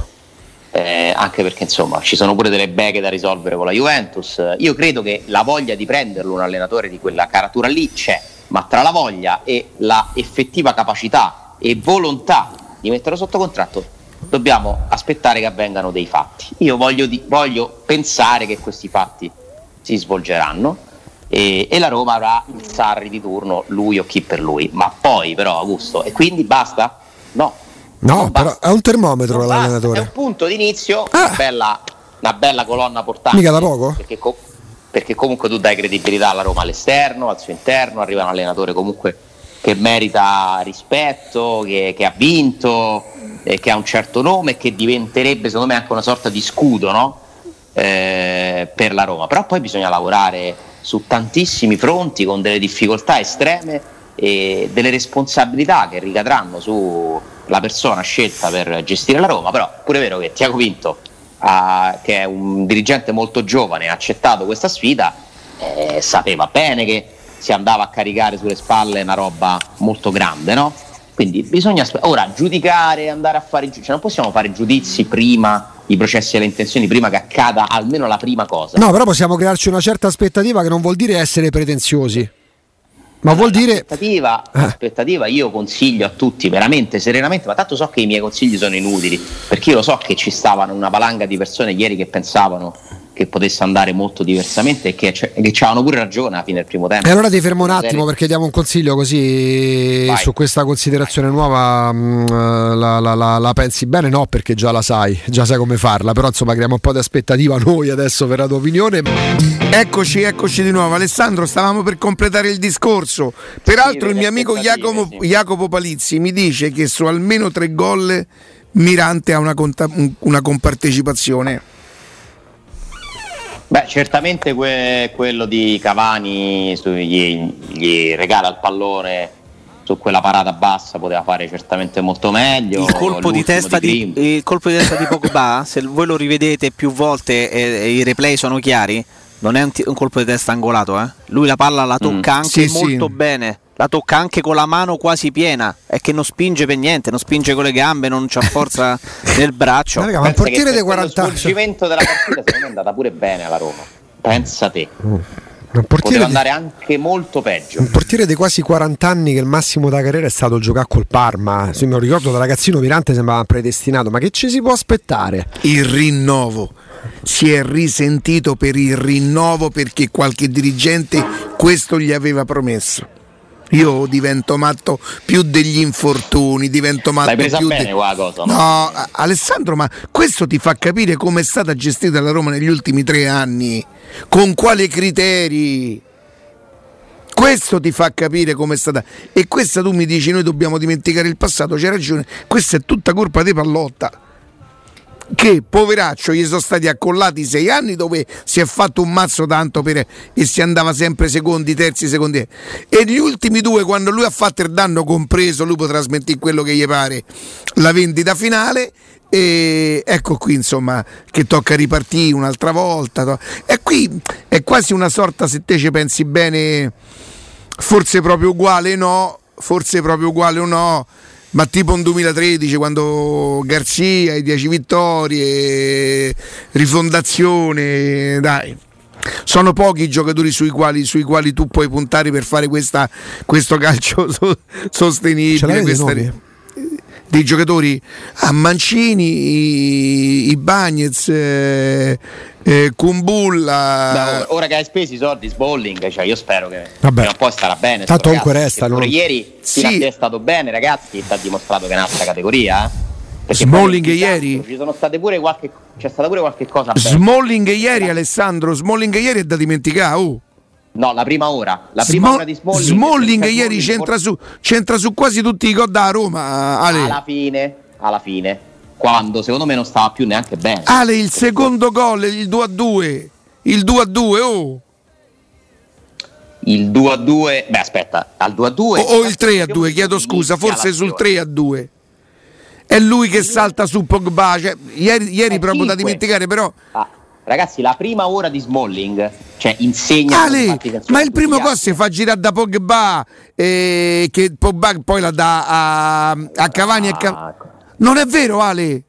eh, anche perché insomma ci sono pure delle beghe da risolvere con la Juventus. Io credo che la voglia di prenderlo un allenatore di quella caratura lì c'è, ma tra la voglia e la effettiva capacità e volontà di metterlo sotto contratto dobbiamo aspettare che avvengano dei fatti. Io voglio, di, voglio pensare che questi fatti si svolgeranno e, e, la Roma avrà il Sarri di turno, lui o chi per lui. Ma poi però Augusto, e quindi basta? No. No, però è un termometro non l'allenatore. Basta, è un punto d'inizio, ah. una, bella, una, bella, colonna portante. Mica da poco? Perché, co- perché comunque tu dai credibilità alla Roma all'esterno, al suo interno, arriva un allenatore comunque che merita rispetto, che, che ha vinto, eh, che ha un certo nome, che diventerebbe secondo me anche una sorta di scudo, no? Eh, per la Roma, però poi bisogna lavorare su tantissimi fronti con delle difficoltà estreme e delle responsabilità che ricadranno sulla persona scelta per gestire la Roma, però pure è vero che Tiago Vinto, ha, che è un dirigente molto giovane, ha accettato questa sfida, eh, sapeva bene che si andava a caricare sulle spalle una roba molto grande, no? Quindi bisogna ora giudicare, andare a fare cioè non possiamo fare giudizi prima i processi e le intenzioni prima che accada almeno la prima cosa. No, però possiamo crearci una certa aspettativa che non vuol dire essere pretenziosi. Ma vuol dire. Aspettativa, eh. aspettativa, io consiglio a tutti veramente serenamente, ma tanto so che i miei consigli sono inutili, perché io lo so che ci stavano una valanga di persone ieri che pensavano che potesse andare molto diversamente e che, che avevano pure ragione alla fine del primo tempo. E allora ti fermo un attimo perché diamo un consiglio così Vai. su questa considerazione Vai. nuova mh, mm, la, la, la, la, pensi bene? No, perché già la sai, già sai come farla, però insomma creiamo un po' di aspettativa noi adesso per la tua opinione. Eccoci, eccoci di nuovo. Alessandro, stavamo per completare il discorso. Peraltro sì, il mio amico Jacopo, sì. Jacopo Palizzi mi dice che su almeno tre gol Mirante ha una, conta- una compartecipazione. Beh, certamente que- quello di Cavani su- gli, gli regala il pallone su quella parata bassa poteva fare certamente molto meglio. Il colpo, di testa di, di, il colpo di testa di Pogba, se voi lo rivedete più volte e, e, i replay sono chiari, non è un, t- un colpo di testa angolato, eh? Lui la palla la tocca Mm. anche Sì, molto sì. bene. La tocca anche con la mano quasi piena. È che non spinge per niente, non spinge con le gambe, non c'ha forza nel braccio. Ma raga, ma il portiere dei 40 quello anni. svolgimento della partita secondo me è andata pure bene alla Roma. Pensa te. Un Poteva portiere, di- andare anche molto peggio. un portiere dei quasi 40 anni che il massimo da carriera è stato giocare col Parma. Se me lo ricordo da ragazzino Virante sembrava predestinato, ma che ci si può aspettare? il rinnovo. Si è risentito per il rinnovo perché qualche dirigente questo gli aveva promesso. Io divento matto più degli infortuni, divento matto L'hai presa più bene de- qua cosa, no? No, Alessandro, ma questo ti fa capire come è stata gestita la Roma negli ultimi tre anni? Con quali criteri? Questo ti fa capire come è stata. E questa tu mi dici: noi dobbiamo dimenticare il passato. C'è ragione, questa è tutta colpa di Pallotta. Che poveraccio gli sono stati accollati sei anni dove si è fatto un mazzo tanto per e si andava sempre secondi, terzi, secondi. E gli ultimi due, quando lui ha fatto il danno compreso, lui potrà smentire quello che gli pare, la vendita finale. E ecco qui insomma che tocca ripartire un'altra volta. E qui è quasi una sorta, se te ci pensi bene, forse proprio uguale no, forse proprio uguale o no, ma tipo un 2013 quando Garzia, i 10 vittorie, rifondazione, dai. Sono pochi i giocatori sui quali, sui quali tu puoi puntare per fare questa, questo calcio so- sostenibile. l'avete i questa- nomi? Dei giocatori a Mancini, i, i Bagnets, eh, eh, Kumbulla. Beh, ora- che hai speso i soldi Sballing, cioè io spero che Vabbè. prima o poi starà bene. Tanto comunque resta, non- Ieri Sì. è stato bene, ragazzi, ti ha dimostrato che è un'altra categoria. eh. Perché Smalling ieri? Ci sono state pure qualche, c'è stata pure qualche cosa bella. Smalling ieri, Alessandro. Smalling ieri è da dimenticare. oh. No, la prima ora. La prima Smo- ora di Smalling. Smalling ieri c'entra su, c'entra su quasi tutti i gol da Roma. Ale. alla fine, alla fine, quando secondo me non stava più neanche bene. Ale, il secondo gol, il 2 a 2. Il 2 a 2, oh. Il 2 a 2, beh aspetta, al 2 a 2 O, o il 3 a 2, chiedo scusa, forse sul 3 a 2. È lui che salta su Pogba. cioè, ieri ieri Eh, proprio da cinque. dimenticare, però. Ah, ragazzi, la prima ora di Smalling, cioè insegna Ale, ma il primo gol si fa girare da Pogba, eh, che Pogba poi la dà a, a Cavani. e Ca- Ah, ecco. non è vero, Ale?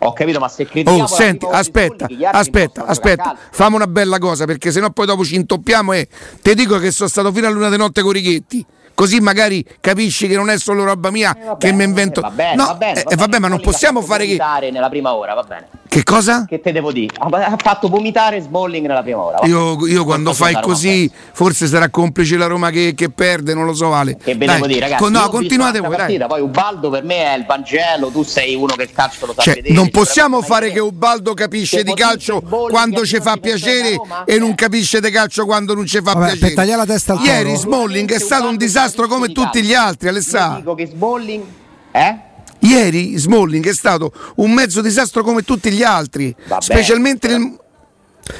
Ho capito, ma se crediamo Oh, senti, aspetta, Smalling, aspetta, aspetta, fammi una bella cosa perché sennò poi dopo ci intoppiamo e ti dico che sono stato fino a luna di notte con Righetti. Così magari capisci che non è solo roba mia Eh, va che bene, mi invento. Va bene, no, va bene, eh, eh, vabbè, ma non possiamo fare che. nella prima ora, va bene. Che cosa? Che te devo dire? Ha fatto vomitare Smalling nella prima ora. Io, io quando Non fai così, forse sarà complice la Roma che, che perde, non lo so, Ale. Che ve Dai, devo dire, ragazzi? con- no, continuate voi, dai. partita, Poi Ubaldo per me è il Vangelo, tu sei uno che il calcio lo sa Cioè, vedere. non ci possiamo fare che. Ubaldo capisce di calcio quando ci fa piacere Roma, e non eh. capisce di calcio quando non ci fa Vabbè, piacere. per tagliare la testa al. Ieri Smalling è stato un disastro come tutti gli altri, Io Alessà. dico che Smalling eh? Ieri Smalling è stato un mezzo disastro come tutti gli altri, Vabbè, specialmente nel...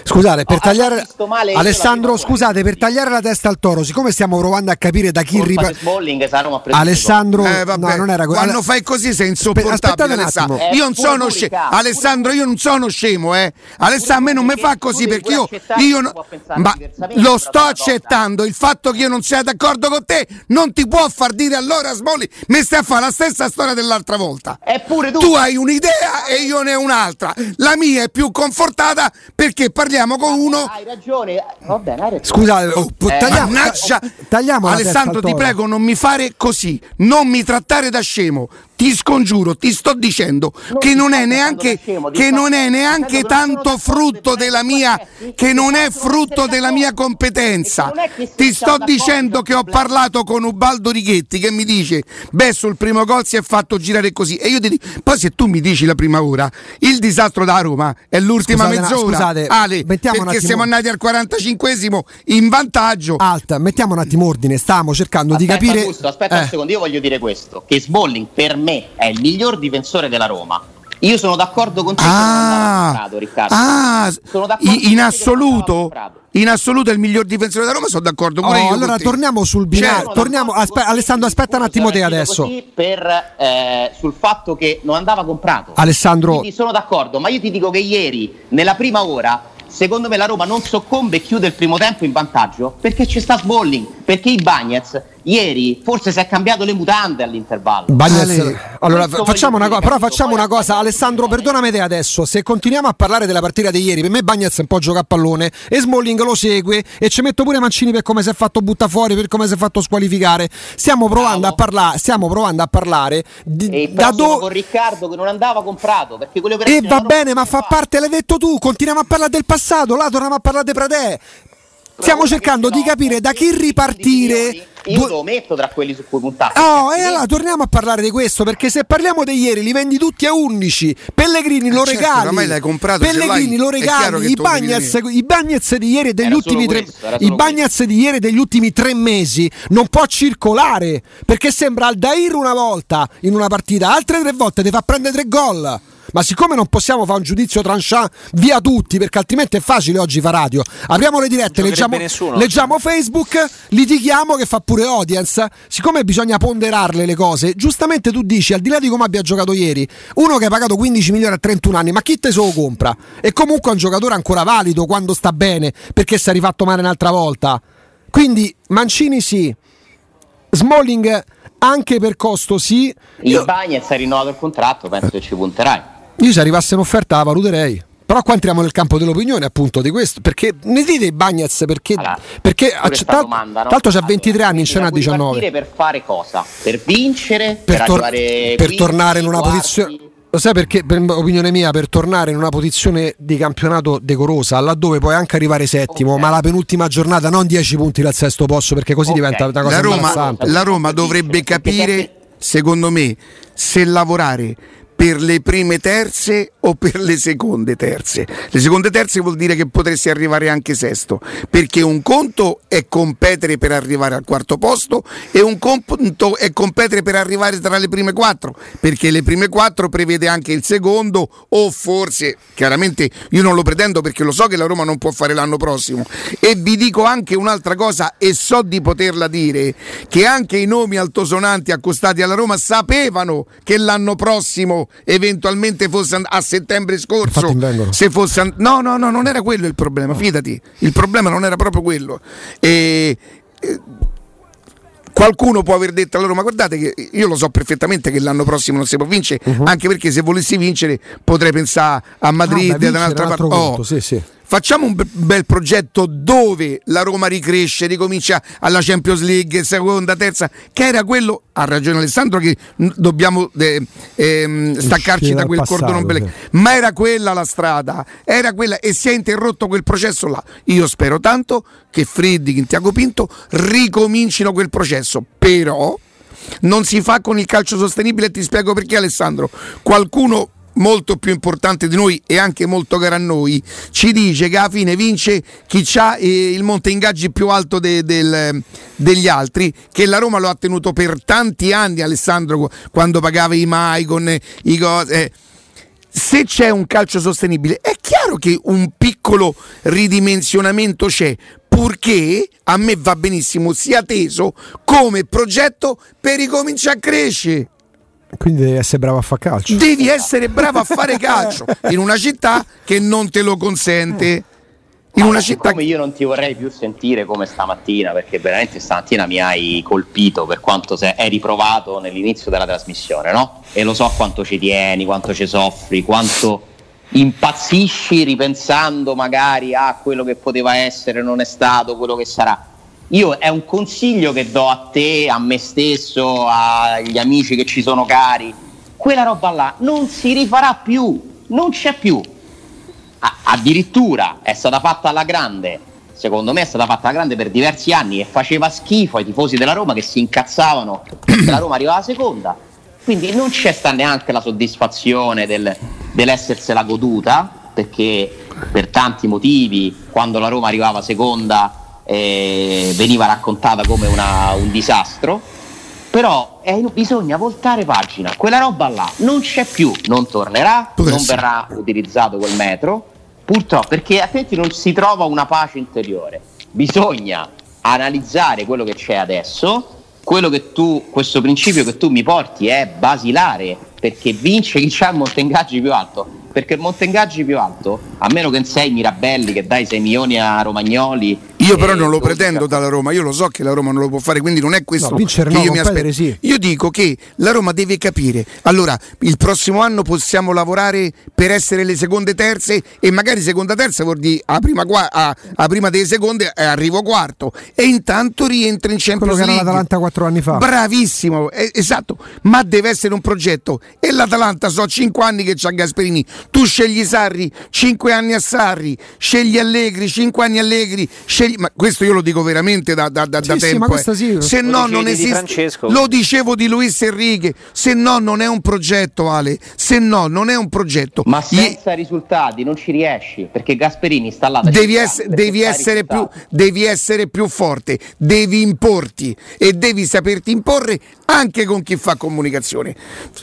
Scusate, per Oh, tagliare. male Alessandro, scusate, per tagliare la testa al toro, siccome stiamo provando a capire da chi ripa- Smalling, Alessandro, Eh, vabbè, no, non era così. Quando fai così sei insopportabile, Alessandro. Eh, Io non sono scemo. Alessandro, io non sono scemo, eh. Alessandro, a me non mi fa così perché io, io che no- si può pensare ma lo sto accettando. Il fatto che io non sia d'accordo con te non ti può far dire allora Smalling mi stai a fare la stessa storia dell'altra volta. Eppure tu, Tu hai un'idea e io ne ho un'altra. La mia è più confortata perché parliamo con uno hai ragione. Va bene, hai ragione. Scusate, Oh, Eh, tagliamo, Mannaggia! tagliamo Alessandro, al ti prego, non mi fare così, non mi trattare da scemo. Ti scongiuro, ti sto dicendo Non che non è neanche scemo, che non è neanche tanto frutto della mia che non è frutto della mia competenza. Ti sto dicendo che ho parlato con Ubaldo Righetti che mi dice "Beh, sul primo gol si è fatto girare così". E io ti dico, poi se tu mi dici la prima ora, il disastro da Roma è l'ultima Scusate, mezz'ora. scusate, Ale, mettiamo un perché attimo- siamo andati al 45esimo in vantaggio. Alt, mettiamo un attimo ordine, stiamo cercando di Aspetta, capire. Augusto, aspetta Eh, un secondo, io voglio dire questo: che Smalling per me è il miglior difensore della Roma. Io sono d'accordo con te che non andava Ah, comprato, Riccardo. ah, con in assoluto, in assoluto è il miglior difensore da Roma, sono d'accordo pure Oh, io. con allora te. torniamo sul binario. Certo. torniamo- aspe- Alessandro, aspetta un attimo te adesso. così per, eh, sul fatto che non andava comprato. Alessandro, Quindi sono d'accordo, ma io ti dico che ieri, nella prima ora, secondo me la Roma non soccombe e chiude il primo tempo in vantaggio perché ci sta Smalling, perché i Bagnets ieri forse si è cambiato le mutande all'intervallo. Bagnets, allora facciamo una cosa, però facciamo una cosa, Alessandro, perdonami te adesso, se continuiamo a parlare della partita di ieri, per me Bagnets un po' gioca a pallone e Smalling lo segue e ci metto pure Mancini per come si è fatto butta fuori, per come si è fatto squalificare. Stiamo provando, a, parla- stiamo provando a parlare di, e da dove con Riccardo che non andava comprato perché quelle E va bene, ma fa parte, l'hai detto tu, continuiamo a parlare del passato, là torniamo a parlare di Pradè. Stiamo cercando di capire da chi ripartire. Io lo metto tra quelli su cui puntare. Oh, e allora torniamo a parlare di questo perché se parliamo di ieri li vendi tutti a 11. Pellegrini lo eh certo, regali. Ormai l'hai comprato. Pellegrini lo regali. I Bagnets, I Bagnets di ieri degli ultimi tre I Bagnets di ieri degli ultimi tre mesi non può circolare perché sembra Aldair una volta in una partita, altre tre volte ti fa prendere tre gol ma siccome non possiamo fare un giudizio tranchant via tutti, perché altrimenti è facile oggi fa radio, apriamo le dirette, leggiamo, leggiamo Facebook, litighiamo che fa pure audience, siccome bisogna ponderarle le cose, giustamente tu dici, al di là di come abbia giocato ieri, uno che ha pagato 15 milioni a 31 anni, ma chi te se lo compra? E comunque è un giocatore ancora valido quando sta bene, perché si è rifatto male un'altra volta. Quindi Mancini sì, Smalling anche per costo sì. Il Bagnets ha rinnovato il contratto, penso che ci punterai. Io se arrivasse un'offerta la valuterei. Però qua entriamo nel campo dell'opinione appunto di questo, perché ne dite i Bagnets perché, allora, perché accetta, domanda, no? tanto c'ha 23 allora, anni in scena a 19. Per fare cosa? Per vincere? Per, per, tor- per 15, tornare in una quarti. posizione... Lo sai perché, per opinione mia, per tornare in una posizione di campionato decorosa, laddove puoi anche arrivare settimo, okay. ma la penultima giornata non 10 punti dal sesto posto, perché così okay. diventa una cosa la Roma, la Roma dovrebbe capire, secondo me, se lavorare per le prime terze o per le seconde terze. Le seconde terze vuol dire che potresti arrivare anche sesto, perché un conto è competere per arrivare al quarto posto e un conto è competere per arrivare tra le prime quattro, perché le prime quattro prevede anche il secondo o forse, chiaramente io non lo pretendo perché lo so che la Roma non può fare l'anno prossimo e vi dico anche un'altra cosa e so di poterla dire, che anche i nomi altosonanti accostati alla Roma sapevano che l'anno prossimo eventualmente fosse a settembre scorso se fosse and- no no no non era quello il problema fidati il problema non era proprio quello e, e qualcuno può aver detto alla Roma guardate che io lo so perfettamente che l'anno prossimo non si può vincere uh-huh. anche perché se volessi vincere potrei pensare a Madrid ah, beh, da un'altra parte oh, sì, sì. Facciamo un bel progetto dove la Roma ricresce, ricomincia alla Champions League, seconda, terza, che era quello, ha ragione Alessandro, che dobbiamo eh, eh, staccarci da quel passato, cordone ombelicale, ma era quella la strada, era quella e si è interrotto quel processo là. Io spero tanto che Freddi, e Tiago Pinto ricomincino quel processo, però non si fa con il calcio sostenibile e ti spiego perché Alessandro. Qualcuno molto più importante di noi e anche molto caro a noi, ci dice che alla fine vince chi ha eh, il monte ingaggi più alto de, del, degli altri, che la Roma lo ha tenuto per tanti anni Alessandro quando pagava i Maicon, i cose. Eh. Se c'è un calcio sostenibile, è chiaro che un piccolo ridimensionamento c'è, purché a me va benissimo sia teso come progetto per ricominciare a crescere. Quindi devi essere bravo a fare calcio. Devi essere bravo a fare calcio in una città che non te lo consente. In una città come io non ti vorrei più sentire come stamattina, perché veramente stamattina mi hai colpito per quanto sei, eri provato nell'inizio della trasmissione, no? E lo so quanto ci tieni, quanto ci soffri, quanto impazzisci ripensando magari a quello che poteva essere, non è stato, quello che sarà io è un consiglio che do a te, a me stesso, agli amici che ci sono cari. Quella roba là non si rifarà più, non c'è più. A- addirittura è stata fatta alla grande, secondo me è stata fatta alla grande per diversi anni e faceva schifo ai tifosi della Roma che si incazzavano perché la Roma arrivava seconda. Quindi non c'è sta neanche la soddisfazione del, dell'essersela goduta, perché per tanti motivi quando la Roma arrivava seconda eh, veniva raccontata come una, un disastro, però eh, bisogna voltare pagina, quella roba là non c'è più, non tornerà, non verrà utilizzato quel metro, purtroppo perché attenti non si trova una pace interiore, bisogna analizzare quello che c'è adesso, quello che tu, questo principio che tu mi porti è basilare perché vince chi c'ha il monte ingaggi più alto. Perché il monte ingaggi più alto a meno che non sei Mirabelli che dai 6 milioni a Romagnoli io però non lo pretendo dalla Roma, io lo so che la Roma non lo può fare, quindi non è questo No, vincere che no, io mi aspetto. sì. Io dico che la Roma deve capire. Allora, il prossimo anno possiamo lavorare per essere le seconde terze e magari seconda terza vuol dire a prima, qua- a, a prima delle seconde eh, arrivo quarto e intanto rientra in Champions Quello che era League. l'Atalanta quattro anni fa. Bravissimo, eh, esatto, ma deve essere un progetto. E l'Atalanta so 5 anni che c'ha Gasperini. Tu scegli Sarri, 5 anni a Sarri, scegli Allegri, 5 anni Allegri, scegli... ma questo io lo dico veramente da, da- da- da Sì, sì, tempo. ma eh. sì. Se Lo no non esiste. Lo dicevo di Luis Enrique, se no non è un progetto, Ale. Se no non è un progetto. ma senza risultati non ci riesci perché Gasperini sta là Devi, ess- devi essere più, devi essere più forte, devi importi e devi saperti imporre anche con chi fa comunicazione.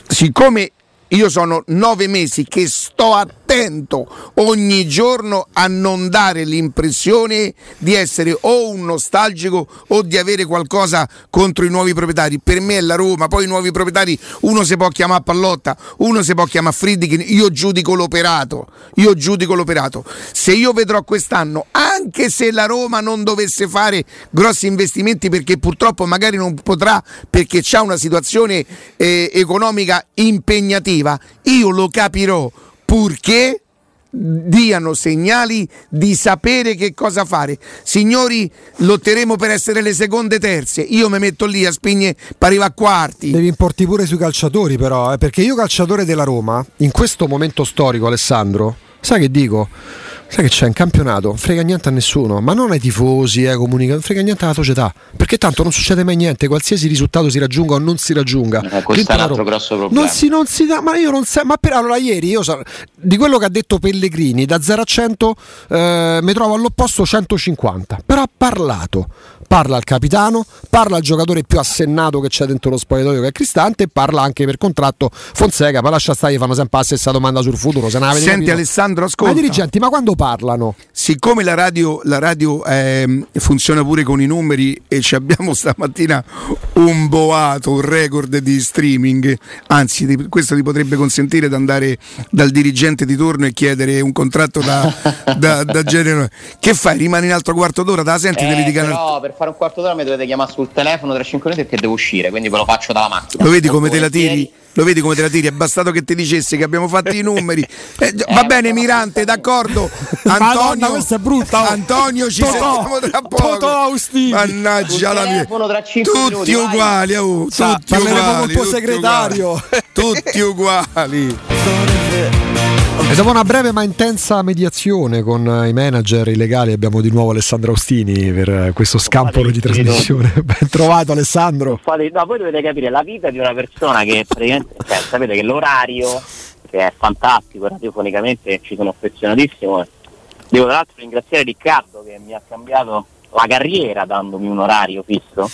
Siccome io sono nove mesi che sto attento ogni giorno a non dare l'impressione di essere o un nostalgico o di avere qualcosa contro i nuovi proprietari. Per me è la Roma, poi i nuovi proprietari uno si può chiamare Pallotta, uno si può chiamare Friedkin, io giudico l'operato, io giudico l'operato. Se io vedrò quest'anno, anche se la Roma non dovesse fare grossi investimenti perché purtroppo magari non potrà perché c'ha una situazione eh, economica impegnativa, io lo capirò purché diano segnali di sapere che cosa fare. Signori, lotteremo per essere le seconde terze. Io mi metto lì a spigne per arrivare a quarti. Devi importi pure sui calciatori, però, eh, perché io, calciatore della Roma, in questo momento storico, Alessandro, sai che dico? Sai che c'è in campionato, non frega niente a nessuno, ma non ai tifosi, ai comunicatori, non frega niente alla società, perché tanto non succede mai niente, qualsiasi risultato si raggiunga o non si raggiunga. Eh, questo è un altro grosso problema. Non si, non si ma io non so, ma per, allora ieri io so, di quello che ha detto Pellegrini, da 0 a 100 eh, mi trovo all'opposto 150, però ha parlato, parla al capitano, parla al giocatore più assennato che c'è dentro lo spogliatoio che è Cristante e parla anche per contratto Fonseca, poi lascia stare, gli fanno sempre la stessa domanda sul futuro, se ne avete Senti capito? Alessandro, Ma i ascolta. dirigenti, ma quando parlano? Siccome la radio, la radio ehm, funziona pure con i numeri e ci abbiamo stamattina un boato, un record di streaming, anzi questo ti potrebbe consentire di andare dal dirigente di turno e chiedere un contratto da, da, da genere. Che fai? Rimani un altro quarto d'ora? Te la senti? Eh, li dicono- però per fare un quarto d'ora mi dovete chiamare sul telefono tra 5 minuti perché devo uscire, quindi ve lo faccio dalla macchina. Lo vedi come te la tiri? Lo vedi come te la tiri? È bastato che ti dicessi che abbiamo fatto i numeri. Eh, gi- va Eh, bene, Mirante, d'accordo. Madonna, Antonio, questa è brutta, oh. Antonio, ci Totò, sentiamo tra poco. Totò Austini. Mannaggia la mia. telefono tra cinque Tutti minuti, uguali, oh, Sa, tutti parleremo uguali. col tuo tutti segretario. uguali. Tutti uguali. E dopo una breve ma intensa mediazione con eh, i manager, i legali, abbiamo di nuovo Alessandro Austini per eh, questo scampolo di trasmissione. Ben trovato Alessandro. No, voi dovete capire la vita di una persona che praticamente, cioè, sapete che l'orario, che è fantastico, radiofonicamente ci sono affezionatissimo. Devo tra l'altro ringraziare Riccardo che mi ha cambiato la carriera dandomi un orario fisso.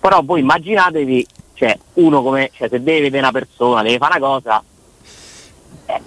Però voi immaginatevi, cioè, uno come, cioè, se deve vedere una persona, deve fare una cosa,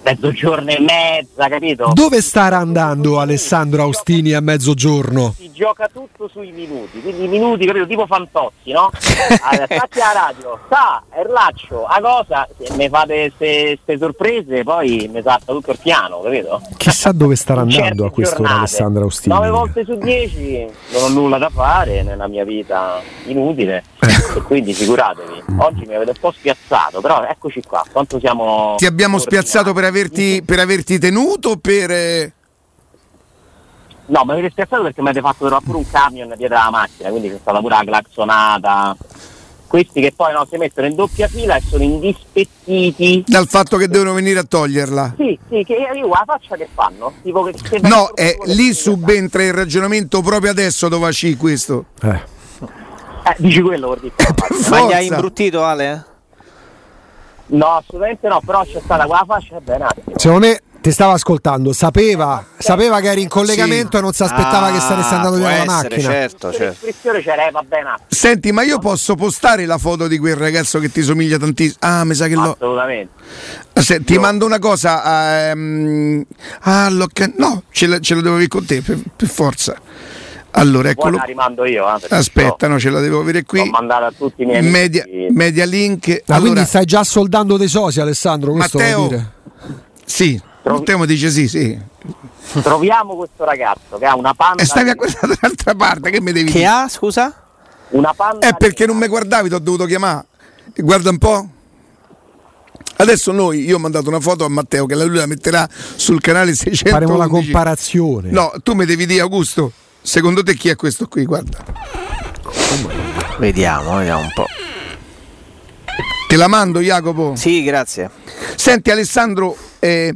mezzogiorno e mezza, capito? Dove starà andando Alessandro Austini a mezzogiorno? si gioca tutto sui minuti, quindi i minuti, capito, tipo Fantozzi, no? Allora, stati alla radio, sta, Erlaccio, a cosa, se mi fate queste sorprese, poi mi salta tutto il piano, capito? Chissà dove starà In andando a quest'ora giornate, Alessandro Austini. Nove volte su dieci non ho nulla da fare nella mia vita inutile Ecco. e quindi figuratevi, oggi mi avete un po' spiazzato, però eccoci qua, quanto siamo... Ti abbiamo ordinati. spiazzato per averti, per averti tenuto o per. eh, No, mi avete spiazzato perché mi avete fatto trovare pure un camion dietro la macchina, quindi c'è stata pure la claxonata. Questi che poi no, si mettono in doppia fila e sono indispettiti. dal fatto che devono venire a toglierla? Sì, sì, che io la faccia che fanno? Tipo che, che No, è che- lì subentra il ragionamento proprio adesso dove ci questo. Eh. Eh, dici quello vuol dire. Ma gli hai imbruttito Ale? No, assolutamente no, però c'è stata quella faccia, vabbè, un attimo. Secondo me ti stava ascoltando, sapeva, sapeva che eri in collegamento e non si aspettava Ah, che saresti andato via essere, macchina. Certo, certo. Eh. Senti, ma io posso postare la foto di quel ragazzo che ti somiglia tantissimo? Ah, mi sa che l'ho. Assolutamente. Se- ti mando una cosa. ehm, ah, ca- no, ce la, ce la devo avere con te, per, per forza. Allora, Poi eccolo. la rimando io. eh, Aspetta, no, ce la devo avere qui. mandata a tutti i miei Media, amici. media link. Ah, Allora, quindi stai già soldando dei soci, Alessandro. Questo Matteo, vuol dire. sì, Matteo mi dice sì, sì. Troviamo questo ragazzo che ha una panda. E stavi a quella dall'altra parte, che mi devi Che dire? ha, scusa? Una panda. È perché non mi guardavi, ti ho dovuto chiamare. Guarda un po'. Adesso noi, io ho mandato una foto a Matteo che lui la metterà sul canale 600. Faremo la comparazione. No, tu mi devi dire, Augusto, secondo te chi è questo qui? Guarda. Vediamo, vediamo un po'. Te la mando, Jacopo? Sì, grazie. Senti Alessandro, eh,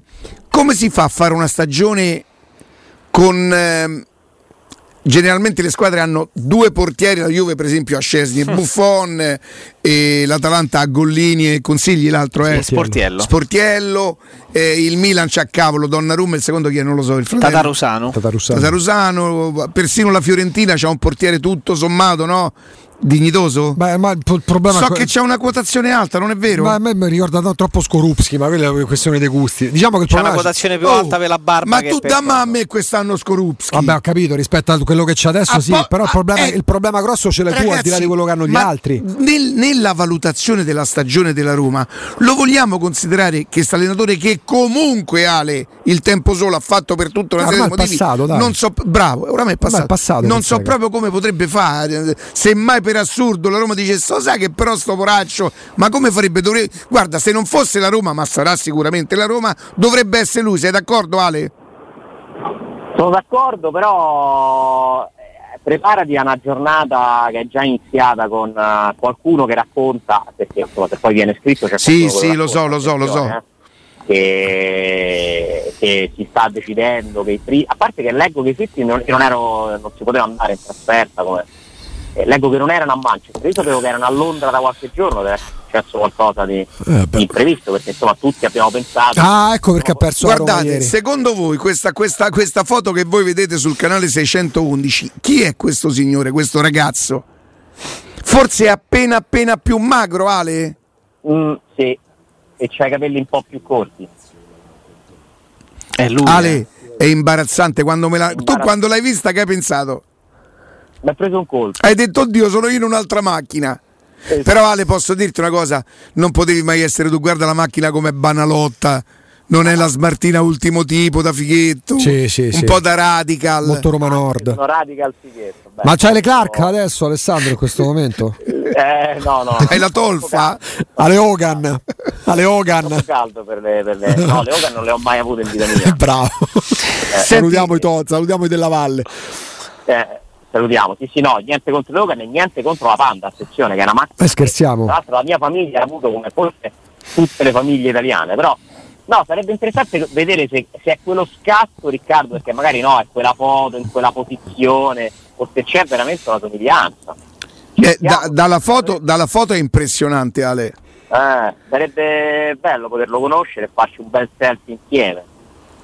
come si fa a fare una stagione con... ehm, generalmente le squadre hanno due portieri, la Juve per esempio ha Scesni e Buffon, e l'Atalanta ha Gollini e Consigli, l'altro è Sportiello. Sportiello, eh, il Milan c'ha Cavolo, Donnarumma, il secondo chi è? Non lo so, il fratello. Tatarusano. Tatarusano. Tatarusano, persino la Fiorentina c'ha un portiere tutto sommato, no? Dignitoso? Beh, ma il problema So che c'è una quotazione alta, non è vero? Ma a me mi ricorda no, troppo Skorupski, ma quella è una questione dei gusti. Diciamo che il C'è una quotazione più Oh, alta per la barba. Ma che tu per- dammi a me quest'anno Skorupski. Vabbè, ho capito, rispetto a quello che c'è adesso, Ah, sì, po- però il problema, eh, il problema grosso ce l'hai tu al di là Ragazzi, di quello che hanno gli altri. nel- nella valutazione della stagione della Roma, lo vogliamo considerare che questo allenatore che comunque Ale il tempo solo ha fatto per tutta una Ormai serie di è motivi. passato, dai. non so, bravo, oramai è passato. è passato, non so proprio come potrebbe fare. Se mai per assurdo la Roma dice, so sai che però sto poraccio, ma come farebbe? Dovre- Guarda, se non fosse la Roma, ma sarà sicuramente la Roma, dovrebbe essere lui. Sei d'accordo, Ale? Sono d'accordo, però eh, preparati a una giornata che è già iniziata con eh, qualcuno che racconta, perché insomma, se poi viene scritto c'è Sì, sì, lo so, lo so, lo so. eh, Che, che si sta decidendo che i fritti, a parte che leggo che i fritti non, non, ero, non si poteva andare in trasferta, come, eh, leggo che non erano a Manchester, io sapevo che erano a Londra da qualche giorno, deve essere successo qualcosa di, Eh, di imprevisto, perché insomma tutti abbiamo pensato. Ah, ecco perché ha perso Guardate, secondo voi questa, questa- questa foto che voi vedete sul canale 611, chi è questo signore, questo ragazzo? Forse è appena appena più magro, Ale? Mm, sì, e c'ha i capelli un po' più corti. È lui. Ale, eh. è imbarazzante quando me la... Tu Imbarazzante. quando l'hai vista che hai pensato? Mi ha preso un colpo. Hai detto, oddio, sono io in un'altra macchina. Esatto. Però Ale, posso dirti una cosa, non potevi mai essere tu, guarda la macchina come banalotta. Non è la smartina ultimo tipo da fighetto, Sì, sì, un sì. po' da radical. Molto Roma Nord. Sono radical fighetto. beh. Ma c'hai le Clark adesso, Alessandro, in questo momento? Eh, no, no. Hai la tolfa? Ale Hogan. Ale Hogan. Troppo caldo per le, per le... No, le Hogan non le ho mai avute in vita mia. Bravo. salutiamo i Toz, salutiamo i della Valle. Eh, salutiamo. Sì, sì, no, niente contro le Hogan e niente contro la Panda, attenzione, che è una macchina. Eh, scherziamo. Tra l'altro la mia famiglia ha avuto come forse tutte le famiglie italiane, però no, sarebbe interessante vedere se, se è quello scatto, Riccardo, perché magari no, è quella foto, in quella posizione, o se c'è veramente una somiglianza. Eh, da- dalla, foto, dalla foto è impressionante, Ale. Eh, sarebbe bello poterlo conoscere e farci un bel selfie insieme.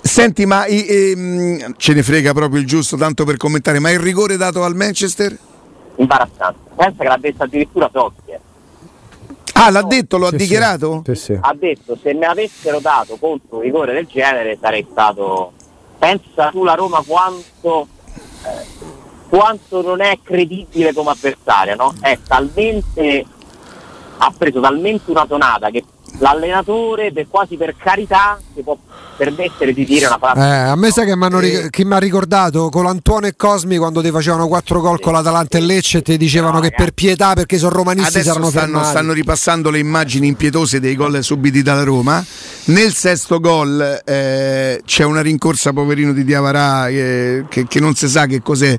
Senti, ma i- ehm, ce ne frega proprio il giusto, tanto per commentare, ma il rigore dato al Manchester? Imbarazzante. Pensa che l'ha detto addirittura Totti. Ah, l'ha detto, lo ha Sì, sì. dichiarato? Sì, sì. Ha detto se me avessero dato contro un rigore del genere sarei stato. Pensa tu la Roma quanto, eh, quanto non è credibile come avversaria, no? È talmente. ha preso talmente una tonata che l'allenatore per quasi per carità si può permettere di dire una frase. Eh, a me sai che mi Eh. ha ricordato con l'Antuono e Cosmi quando ti facevano quattro gol con l'Atalanta e Lecce e ti dicevano No, che ragazzi. per pietà perché sono romanisti Adesso erano stanno, stanno ripassando le immagini impietose dei gol subiti dalla Roma. Nel sesto gol eh, c'è una rincorsa poverino di Diavarà eh, che, che non si sa che cos'è.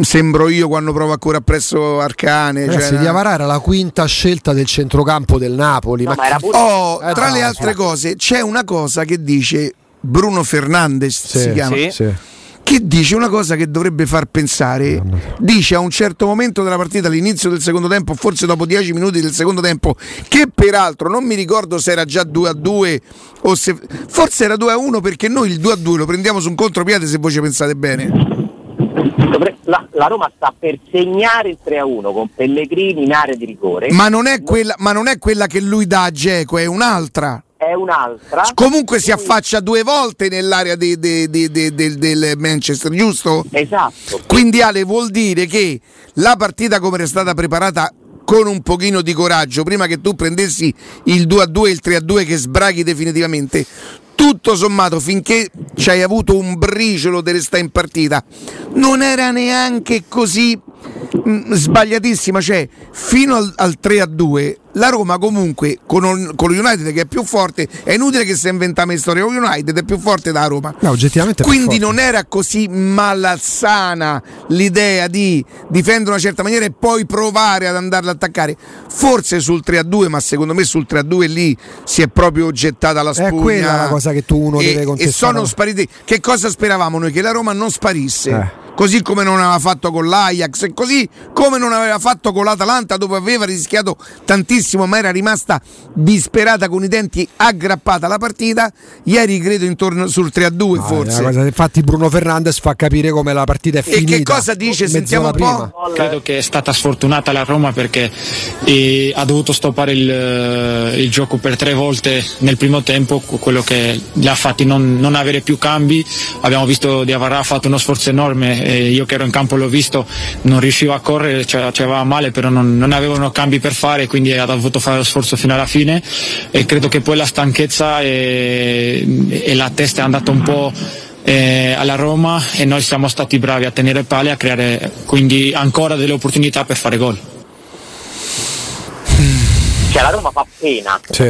Sembro io quando provo ancora appresso Arcane. Ragazzi, cioè, Diavara era la quinta scelta del centrocampo del Napoli. No, ma ma era pure. Oh, Eh, tra no, le altre cose c'è una cosa che dice Bruno Fernandes, Sì, si chiama, Sì. sì. che dice una cosa che dovrebbe far pensare. Dice a un certo momento della partita, all'inizio del secondo tempo, forse dopo 10 minuti del secondo tempo, che peraltro non mi ricordo se era già 2 a 2 o se forse era 2 a 1 perché noi il 2 a 2 lo prendiamo su un contropiede se voi ci pensate bene. La, la Roma sta per segnare il 3 a 1 con Pellegrini in area di rigore. Ma non è quella, ma non è quella che lui dà a Geco, è un'altra. È un'altra. Comunque si affaccia due volte nell'area de- de- de- de- del- del Manchester, giusto? Esatto. Quindi Ale vuol dire che la partita come era stata preparata con un pochino di coraggio, prima che tu prendessi il 2 a 2 e il 3 a 2 che sbraghi definitivamente, tutto sommato finché ci hai avuto un briciolo di restare in partita, non era neanche così mh, sbagliatissima, cioè fino al, al 3 a 2 la Roma comunque con, un- con lo United che è più forte, è inutile che si inventiamo storia, lo United è più forte della Roma. No, oggettivamente è Quindi non era così malassana l'idea di difendere una certa maniera e poi provare ad andarla ad attaccare. Forse sul 3 a 2, ma secondo me sul 3 a 2 lì si è proprio gettata la È spugna. quella la cosa che tu uno e, deve e contestare. sono spariti. Che cosa speravamo noi? Che la Roma non sparisse. Eh. Così come non aveva fatto con l'Ajax e così come non aveva fatto con l'Atalanta dove aveva rischiato tantissimo ma era rimasta disperata con i denti aggrappata alla partita. Ieri credo intorno sul 3 a 2 No, è forse. cosa- infatti Bruno Fernandes fa capire come la partita è E che finita. cosa dice? Sentiamo un po'. Credo che è stata sfortunata la Roma perché eh, ha dovuto stoppare il, eh, il gioco per tre volte nel primo tempo, quello che gli ha fatti non, non avere più cambi. Abbiamo visto di Avarà ha fatto uno sforzo enorme, e io che ero in campo l'ho visto, non riusciva a correre, cioè, ci aveva male, però non, non avevano cambi per fare, quindi ha dovuto fare lo sforzo fino alla fine e credo che poi la stanchezza e, e la testa è andata un po' eh, alla Roma e noi siamo stati bravi a tenere pale e a creare quindi ancora delle opportunità per fare gol. Cioè la Roma fa pena, Sì.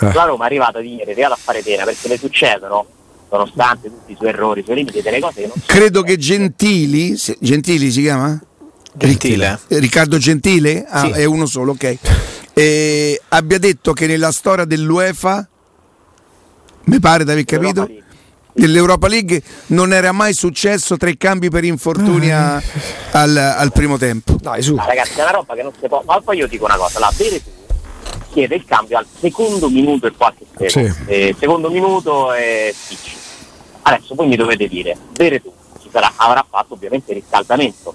Eh. La Roma è arrivata ieri, è arrivata a fare pena perché le succedono, nonostante tutti i suoi errori, i suoi limiti, delle cose che non Credo che Gentili, se- Gentili si chiama? Gentile. Riccardo Gentile? Ah, Sì. è uno solo, ok. Eh, abbia detto che nella storia dell'UEFA, mi pare di aver capito, League. dell'Europa League non era mai successo tre cambi per infortuni al, al primo tempo. Dai, su. Ah, ragazzi, è una roba che non si può. Ma poi io dico una cosa, la bere tu chiede il cambio al secondo minuto e qualche secondo. Sì. Eh, secondo minuto e spicci. Adesso voi mi dovete dire, ci sarà, avrà fatto ovviamente riscaldamento.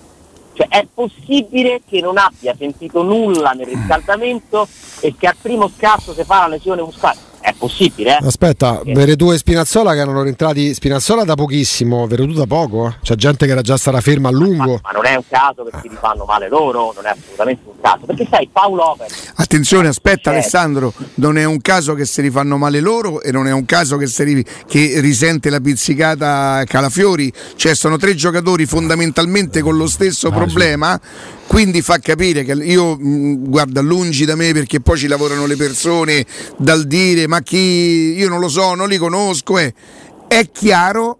Cioè è possibile che non abbia sentito nulla nel riscaldamento e che al primo scasso si fa la lesione muscolare? È possibile, eh? Aspetta, Veretù e Spinazzola che erano rientrati Spinazzola da pochissimo, Veretù da poco. eh. C'è gente che era già stata ferma a lungo. Ma non è un caso che si rifanno male loro, non è assolutamente un caso. Perché sai, Paolo Lopez Attenzione, aspetta Certo. Alessandro, non è un caso che si rifanno male loro e non è un caso che, si che risente la pizzicata Calafiori, cioè sono tre giocatori fondamentalmente con lo stesso problema, quindi fa capire che io, mh, guarda, lungi da me perché poi ci lavorano le persone dal dire ma chi, io non lo so, non li conosco, eh. è chiaro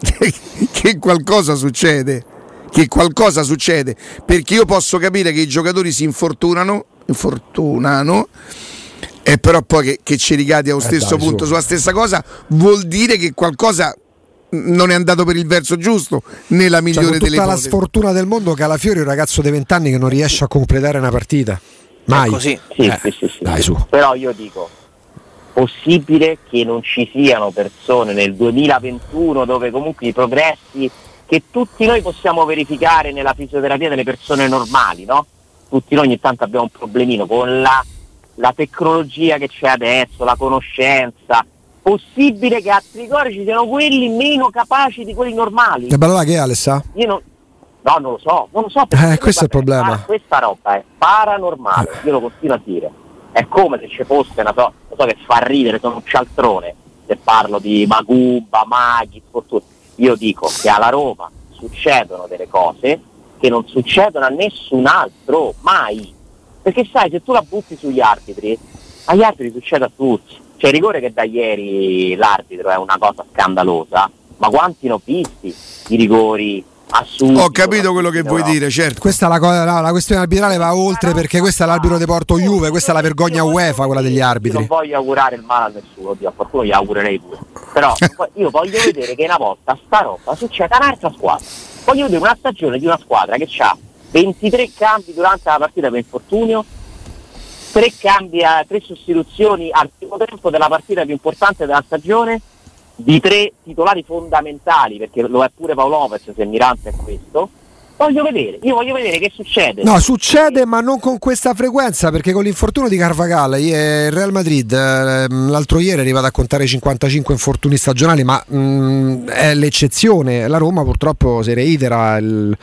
che, che qualcosa succede. Che qualcosa succede perché io posso capire che i giocatori si infortunano, infortunano, e però poi che, che ci ricadi allo stesso Eh, dai, punto su. sulla stessa cosa vuol dire che qualcosa non è andato per il verso giusto nella Cioè, migliore con delle tutta la sfortuna del mondo, Calafiori è un ragazzo di 20 anni che non riesce a completare una partita. Mai. È così. Sì, Eh, sì, sì, sì. dai, su. Però io dico, possibile che non ci siano persone nel 2021 dove comunque i progressi che tutti noi possiamo verificare nella fisioterapia delle persone normali, no? Tutti noi ogni tanto abbiamo un problemino con la, la tecnologia che c'è adesso, la conoscenza. Possibile che a Trigori ci siano quelli meno capaci di quelli normali? E bella che è Alessa? Io non, no, non lo so, non lo so. Eh, questo è il problema. questa roba è paranormale, io lo continuo a dire. È come se ci fosse una so, lo so che fa ridere, sono un cialtrone se parlo di Magumba, Maghi, sfortuna. Io dico che alla Roma succedono delle cose che non succedono a nessun altro, mai. Perché sai, se tu la butti sugli arbitri, agli arbitri succede a tutti. Cioè il rigore che da ieri l'arbitro è una cosa scandalosa, ma quanti ne ho visti di rigori assurdi? Ho capito quello che vuoi no? dire, certo. Questa la, la- la questione arbitrale va oltre perché questa è l'arbitro di Porto Juve, questa è la vergogna UEFA, quella degli Io non arbitri. voglio augurare il male a nessuno, oddio, a qualcuno gli augurerei pure. Però io voglio vedere che una volta sta roba succeda a un'altra squadra. Voglio vedere una stagione di una squadra che ha 23 cambi durante la partita per infortunio, 3 cambi, a, 3 sostituzioni al primo tempo della partita più importante della stagione, di tre titolari fondamentali, perché lo è pure Paolo Lopez se Mirante è questo, Voglio vedere, io voglio vedere che succede. No, succede, ma non con questa frequenza, perché con l'infortunio di Carvagalla, il Real Madrid eh, l'altro ieri è arrivato a contare 55 infortuni stagionali, ma mh, mm, è l'eccezione. La Roma purtroppo si reitera il,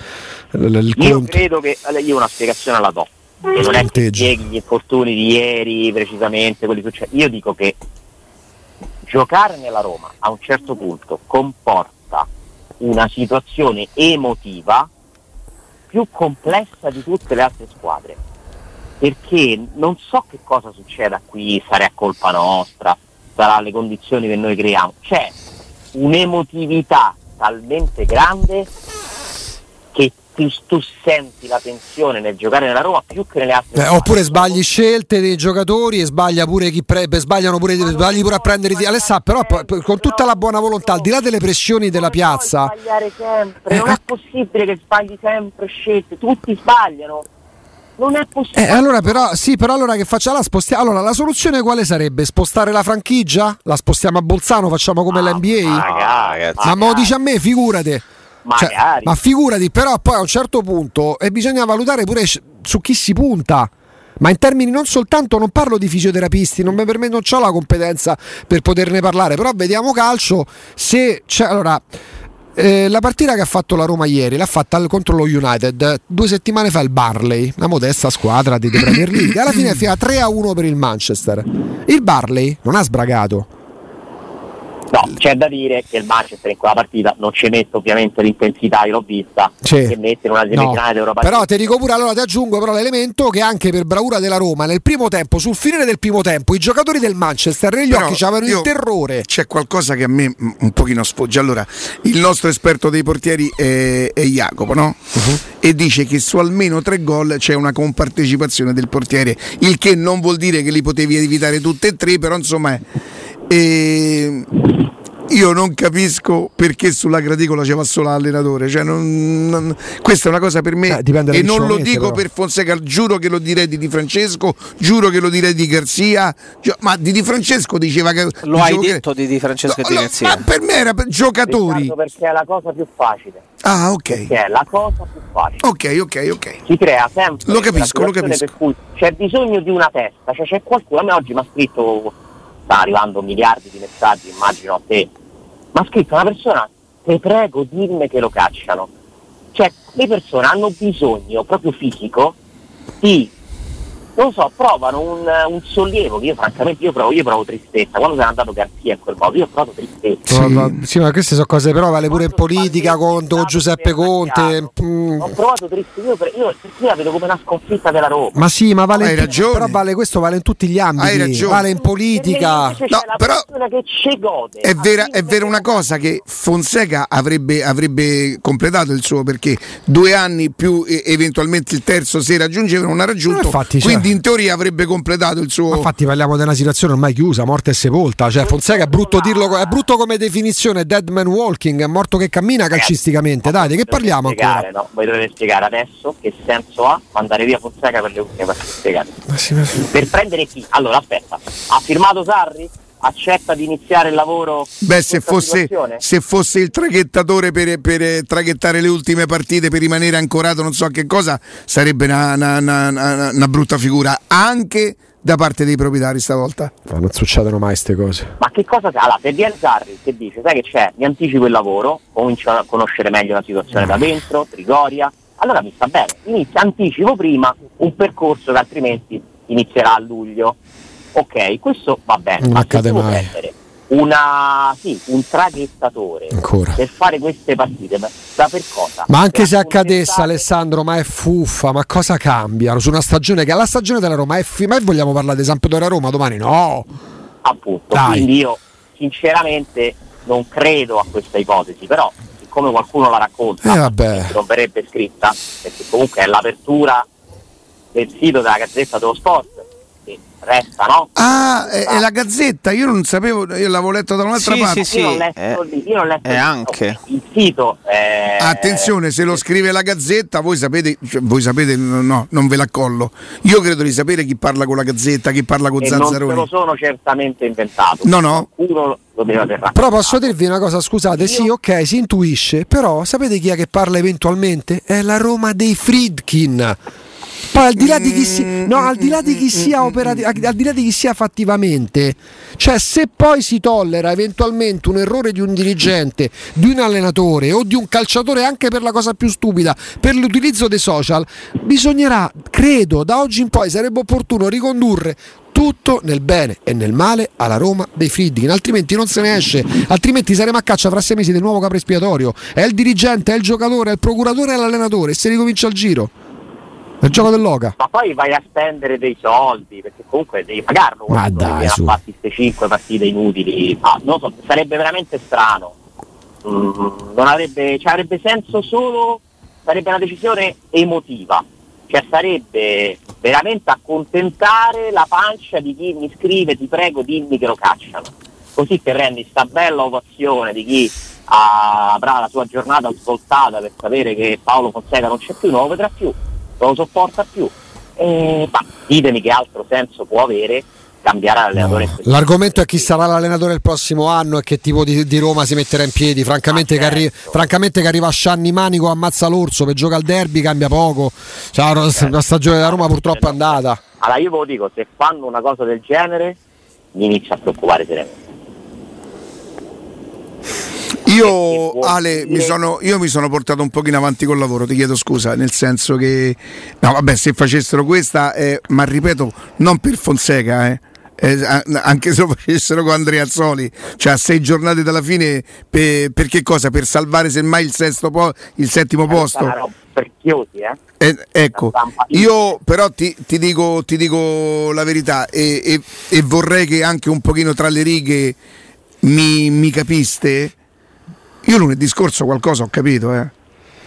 il, il io conto. credo che io una spiegazione la do. E non è che spieghi gli infortuni di ieri precisamente, quelli successi. Io dico che giocare nella Roma a un certo punto comporta una situazione emotiva più complessa di tutte le altre squadre. Perché non so che cosa succeda qui, sarà colpa nostra, sarà le condizioni che noi creiamo. C'è un'emotività talmente grande tu, tu senti la tensione nel giocare nella Roma più che nelle altre Eh, oppure sbagli scelte dei giocatori e sbaglia pure chi pre- sbagliano pure, Ma sbagli pure a prendere i sbagliare Alessà, però con tutta la buona volontà, al di là delle pressioni della piazza, sbagliare sempre, Eh, non è possibile che sbagli sempre scelte, tutti sbagliano. Non è possibile. Eh, allora però, sì, però allora che faccia? La spostiamo. Allora, la soluzione quale sarebbe? Spostare la franchigia? La spostiamo a Bolzano? Facciamo come Ah, l'NBA? magari, ragazzi. Ma me lo dici a me, figurate. Cioè, Magari. ma figurati, però poi a un certo punto e bisogna valutare pure su chi si punta. Ma in termini non soltanto, non parlo di fisioterapisti, non, per me non ho la competenza per poterne parlare, però vediamo calcio se c'è. Allora, eh, la partita che ha fatto la Roma ieri l'ha fatta contro lo United due settimane fa il Barley, una modesta squadra di di Premier League. Alla fine è finita 3 a 1 per il Manchester. Il Barley non ha sbragato. No, c'è da dire che il Manchester in quella partita non ci mette ovviamente l'intensità, io l'ho vista, Sì. che mette in una No, semifinale d'Europa però ti dico pure, allora ti aggiungo però l'elemento che anche per bravura della Roma nel primo tempo, sul finire del primo tempo, i giocatori del Manchester negli Però occhi avevano il terrore. C'è qualcosa che a me un pochino sfoggia. Allora, il nostro esperto dei portieri è, è Jacopo, no? Uh-huh. E dice che su almeno tre gol c'è una compartecipazione del portiere, il che non vuol dire che li potevi evitare tutte e tre, però insomma... è- e- io non capisco perché sulla graticola ci va solo l'allenatore. Cioè non- non- questa è una cosa per me Eh, e non lo dico però. per Fonseca, giuro che lo direi di Di Francesco, giuro che lo direi di Garzia, ma di Di Francesco diceva che Lo hai dicevo che- detto di Di Francesco e di No, no, Garzia. Ma per me era per giocatori. Riccardo, perché è la cosa più facile, Ah, ok. perché è la cosa più facile. Ok, ok, ok. Si crea sempre Lo capisco, lo capisco. per cui c'è bisogno di una testa, cioè c'è qualcuno, a me oggi mi ha scritto, sta arrivando miliardi di messaggi, immagino a te, mi ha scritto una persona, ti prego dimmi che lo cacciano. Cioè le persone hanno bisogno proprio fisico di, non lo so, provano un, un sollievo che io francamente io provo, io provo tristezza, quando se n'è andato Garzia in quel modo, io provo tristezza. Sì. No, sì, ma queste sono cose però vale pure in politica con Giuseppe Conte. mm, Ho provato tristezza, io, per- io, io la vedo come una sconfitta della Roma. Ma sì, ma vale Hai in ragione. però vale questo vale in tutti gli ambiti, Hai ragione. vale in politica. No, c'è la però- persona che ci gode. È vera, è vera una cosa che Fonseca avrebbe, avrebbe completato il suo perché due anni più eventualmente il terzo se raggiungeva non ha raggiunto, No, infatti, cioè- quindi in teoria avrebbe completato il suo... Ma infatti parliamo di una situazione ormai chiusa, morta e sepolta. Cioè, Fonseca è brutto dirlo, è brutto come definizione, dead man walking, è morto che cammina calcisticamente. Dai, di che parliamo ancora? no? Voi dovete spiegare adesso che senso ha mandare via Fonseca per le ultime partite. Spiegate. Ma sì, ma sì. Per prendere chi? Allora aspetta, ha firmato Sarri? Accetta di iniziare il lavoro? Beh, se fosse, se fosse il traghettatore per, per, traghettare le ultime partite, per rimanere ancorato, non so a che cosa, sarebbe una, una- una- una- brutta figura anche da parte dei proprietari stavolta. Ma non succedono mai queste cose. Ma che cosa Allora, se viene Sarri che dice, sai che c'è, mi anticipo il lavoro, comincio a conoscere meglio la situazione da dentro, Trigoria, allora mi sta bene, inizio, anticipo prima un percorso che altrimenti inizierà a luglio. Ok, questo va bene, Non ma accade mai. prendere una, sì, un traghettatore Ancora. per fare queste partite, da per cosa? Ma anche Per se accadesse accontentarle- Alessandro, ma è fuffa, ma cosa cambia? Su una stagione che la stagione della Roma è fi- ma vogliamo parlare di Sampdoria Roma domani? No. appunto. Dai. Quindi io sinceramente non credo a questa ipotesi, però siccome qualcuno la racconta, Eh, vabbè. non verrebbe scritta, perché comunque è l'apertura del sito della Gazzetta dello Sport che resta, no? Ah, è, è la Gazzetta, io non sapevo, io l'avevo letto da un'altra Sì, parte. sì, io l'ho letto eh, lì, io l'ho letto e lì. anche. il sito è... Attenzione, se lo scrive la Gazzetta, voi sapete, cioè, voi sapete, no, non ve l'accollo. Io credo di sapere chi parla con la Gazzetta, chi parla con e non Zanzaroni. lo sono certamente inventato. No, no. Qualcuno lo deve aver raccontato. Però posso dirvi una cosa, scusate, sì, ok, si intuisce, però sapete chi è che parla eventualmente? È la Roma dei Friedkin. Poi al di là di chi, si- no, al di là di chi sia operati- al di là di chi sia fattivamente, cioè se poi si tollera eventualmente un errore di un dirigente, di un allenatore o di un calciatore anche per la cosa più stupida, per l'utilizzo dei social, bisognerà, credo, da oggi in poi sarebbe opportuno ricondurre tutto nel bene e nel male alla Roma dei Friedkin, altrimenti non se ne esce, altrimenti saremo a caccia fra sei mesi del nuovo capo espiatorio. È il dirigente, è il giocatore, è il procuratore e l'allenatore e se ricomincia il giro. È il gioco dell'Oca. Ma poi vai a spendere dei soldi, perché comunque devi pagarlo Ma dai, su. a farti queste 5 partite inutili. Non so, sarebbe veramente strano. Mm, non avrebbe, cioè avrebbe senso solo, sarebbe una decisione emotiva. Cioè sarebbe veramente accontentare la pancia di chi mi scrive ti prego dimmi che lo cacciano. Così ti rendi sta bella ovazione di chi ha- avrà la sua giornata svoltata per sapere che Paolo Fonseca non c'è più, non lo vedrà più, non lo sopporta più. E, ma ditemi che altro senso può avere cambiare allenatore. in questo L'argomento è chi sarà l'allenatore il prossimo anno e che tipo di, di Roma si metterà in piedi. Francamente, Ah, che, arri- certo. francamente che arriva Scianni Manico, ammazza l'orso per giocare al derby, cambia poco. Cioè, la- la stagione della Roma purtroppo è andata. Allora io ve lo dico, se fanno una cosa del genere mi inizio a preoccupare seriamente. Io, Ale, mi sono, io mi sono portato un pochino avanti col lavoro, ti chiedo scusa, nel senso che, no vabbè, se facessero questa, eh, ma ripeto, non per Fonseca, eh. eh, anche se lo facessero con Andrea Azzoli, cioè a sei giornate dalla fine, per, per che cosa? Per salvare semmai il, sesto po- il settimo posto. Preziosi, eh? Eh, ecco, io però ti, ti dico, ti dico la verità e, e- e vorrei che anche un pochino tra le righe mi, mi capiste. Io lunedì scorso qualcosa ho capito, eh.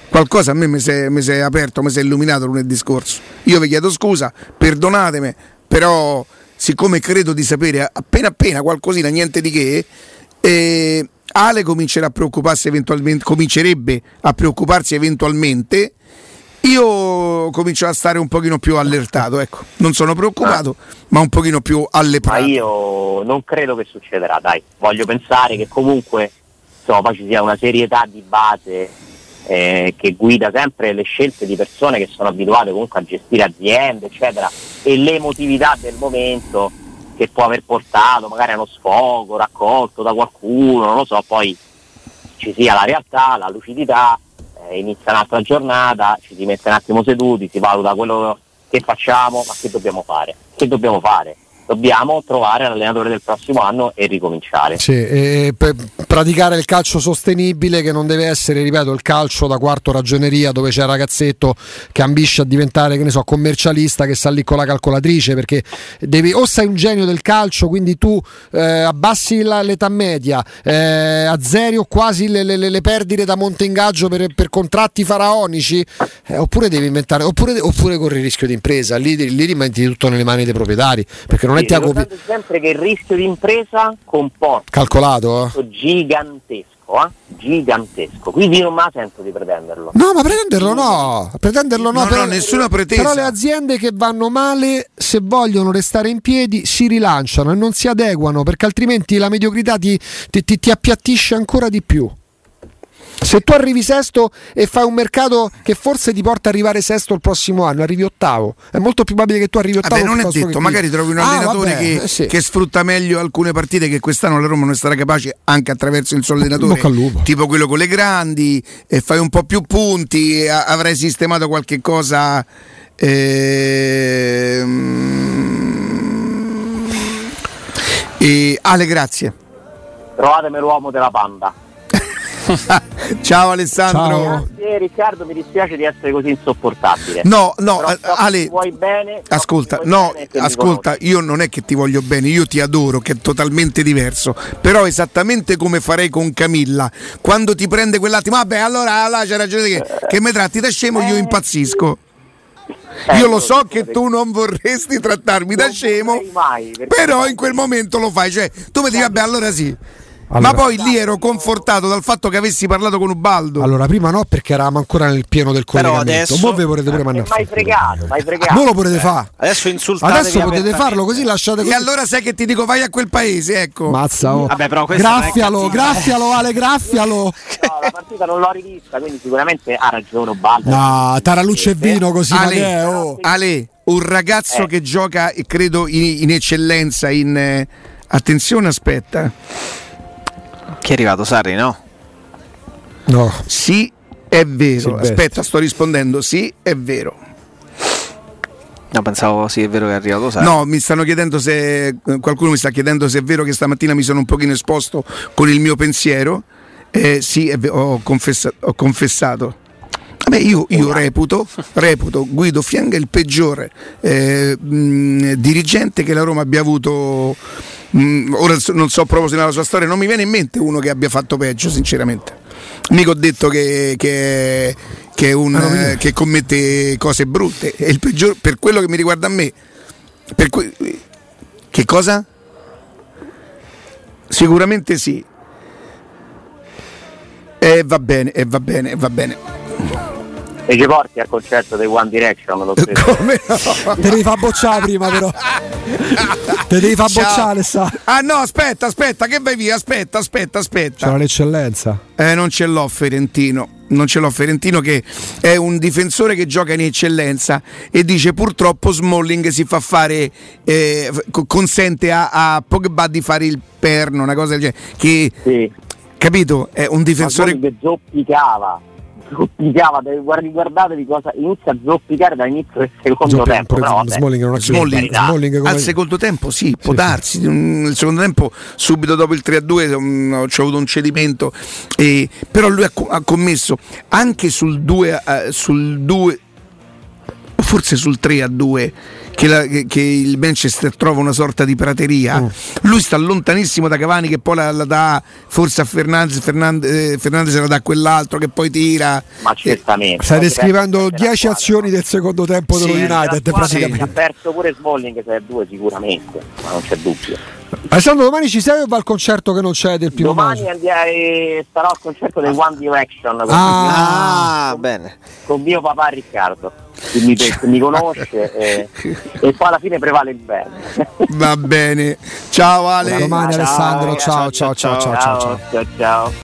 Qualcosa a me mi si è aperto, mi si è illuminato lunedì scorso. Io vi chiedo scusa, perdonatemi, però siccome credo di sapere appena appena qualcosina, niente di che, eh, Ale comincerà a preoccuparsi eventualmente, comincerebbe a preoccuparsi eventualmente. Io comincio a stare un pochino più allertato, ecco. Non sono preoccupato, ma un pochino più Ma alleprato. io non credo che succederà, dai. Voglio pensare che comunque insomma, poi ci sia una serietà di base eh, che guida sempre le scelte di persone che sono abituate comunque a gestire aziende, eccetera, e l'emotività del momento che può aver portato magari a uno sfogo raccolto da qualcuno, non lo so, poi ci sia la realtà, la lucidità, eh, inizia un'altra giornata, ci si mette un attimo seduti, si valuta quello che facciamo, ma che dobbiamo fare? Che dobbiamo fare? Dobbiamo trovare l'allenatore del prossimo anno e ricominciare. Sì, e per praticare il calcio sostenibile che non deve essere, ripeto, il calcio da quarto ragioneria dove c'è il ragazzetto che ambisce a diventare, che ne so, commercialista che sta lì con la calcolatrice perché devi o sei un genio del calcio, quindi tu eh, abbassi la- l'età media, eh, azzeri o quasi le, le- le perdite da monte ingaggio per, per contratti faraonici, eh, oppure devi inventare, oppure, oppure corri il rischio di impresa, lì, lì rimetti tutto nelle mani dei proprietari, perché non è Sì, Tiago Pi- ricordate sempre che il rischio di impresa comporta calcolato. eh? un rischio gigantesco, eh? gigantesco, quindi io non me la sento di pretenderlo. No, ma pretenderlo no, pretenderlo no, No, però, no, nessuna pretesa. però le aziende che vanno male, se vogliono restare in piedi, si rilanciano e non si adeguano, perché altrimenti la mediocrità ti, ti- ti- ti appiattisce ancora di più. Se tu arrivi sesto e fai un mercato che forse ti porta ad arrivare sesto il prossimo anno, arrivi ottavo. È molto più probabile che tu arrivi ottavo. Vabbè, non è detto, che magari trovi un Ah, allenatore vabbè, che, eh sì. che sfrutta meglio alcune partite che quest'anno la Roma non sarà capace anche attraverso il suo allenatore, tipo quello con le grandi, e fai un po' più punti, e a- avrai sistemato qualche cosa. ehm, E Ale, grazie. Trovatemi l'uomo della panda. Ciao Alessandro. Ciao. Grazie Riccardo, mi dispiace di essere così insopportabile. No, no, Però eh, so Ale, vuoi bene, Ascolta, no, bene ascolta, io non è che ti voglio bene, io ti adoro, che è totalmente diverso. Però esattamente come farei con Camilla, quando ti prende quell'attimo, vabbè, allora là c'è ragione che, che mi tratti da scemo, io impazzisco. Eh, Io lo so che tu non vorresti trattarmi da Non scemo, vorrei mai, però in quel momento lo fai. Cioè, tu mi dici, vabbè, allora sì. Allora- Ma poi lì ero confortato dal fatto che avessi parlato con Ubaldo. Allora, prima no, perché eravamo ancora nel pieno del Però collegamento. adesso- Mo' vi vorrete pure Eh, mandare. mai fregato, mai fregato. Voi lo potete fare. Adesso insultate Adesso potete farlo così lasciate E così. allora sai che ti dico, vai a quel paese, ecco. Mazza, oh. Vabbè, però graffialo, cattiva. graffialo, Ale, graffialo. No, la partita non l'ho rivista, quindi sicuramente ha ragione Ubaldo. No, taraluce e vino così, ma Ale, è? Oh. Ale, un ragazzo Eh. che gioca, eh, credo, in, in eccellenza, in... eh, attenzione, aspetta. Chi è arrivato? Sarri, no? No. Sì, è vero. Silvestri. Aspetta, sto rispondendo. Sì, è vero. No, pensavo sì, è vero che è arrivato Sarri. No, mi stanno chiedendo se qualcuno mi sta chiedendo se è vero che stamattina mi sono un pochino esposto con il mio pensiero. Eh, sì, ho, confessa- ho confessato. Beh, io, io reputo, reputo Guido Fianga il peggiore eh, mh, dirigente che la Roma abbia avuto. Mh, ora so- non so proprio se nella sua storia, non mi viene in mente uno che abbia fatto peggio, sinceramente. Mica ho detto che, che- che un, eh, che commette cose brutte, è il peggiore per quello che mi riguarda a me. Per que- che cosa? Sicuramente sì. E va bene, e va bene, e va bene. E ci porti al concerto dei One Direction, lo stesso. Come no? Te devi far bocciare prima, però. Te devi far bocciare, sa. Ah no, aspetta, aspetta, che vai via, aspetta, aspetta, aspetta. C'era l'eccellenza. Eh, non ce l'ho Ferentino. Non ce l'ho Ferentino che è un difensore che gioca in eccellenza e dice purtroppo Smalling si fa fare, eh, co- consente a, a Pogba di fare il perno, una cosa del genere. Che, Sì. capito? È un difensore... Smalling zoppicava. Zoppicava, guardatevi cosa inizia a zoppicare dall'inizio del secondo Zoppi- tempo. Però, vabbè. Smalling non ha chiuso. Smalling, Smalling come- Al secondo tempo sì, può Sì, darsi. Mm, Nel secondo tempo, subito dopo il 3-2, mm, c'è avuto un cedimento. e- però lui ha, co- ha commesso anche sul 2, eh, sul 2 o forse sul 3-2 che, la- che- che il Manchester trova una sorta di prateria. Mm. Lui sta lontanissimo da Cavani che poi la, la dà forse a Fernandez, Fernandez, eh, Fernandez la dà a quell'altro che poi tira. Ma certamente. Stai Poi descrivendo deve essere 10 la azioni del secondo tempo dello Sì, squadra. United, che praticamente. Ha perso pure Smalling se è due sicuramente, ma non c'è dubbio. Alessandro, domani ci sei o va al concerto che non c'è del primo Domani maggio? eh, starò al concerto dei One Direction con, Ah, con- bene. con mio papà Riccardo, che mi, che mi conosce e, e poi alla fine prevale il bene. Va bene. Ciao Ale. Domani Ciao, Alessandro, ciao ciao, ciao ciao ciao ciao. ciao. ciao. ciao.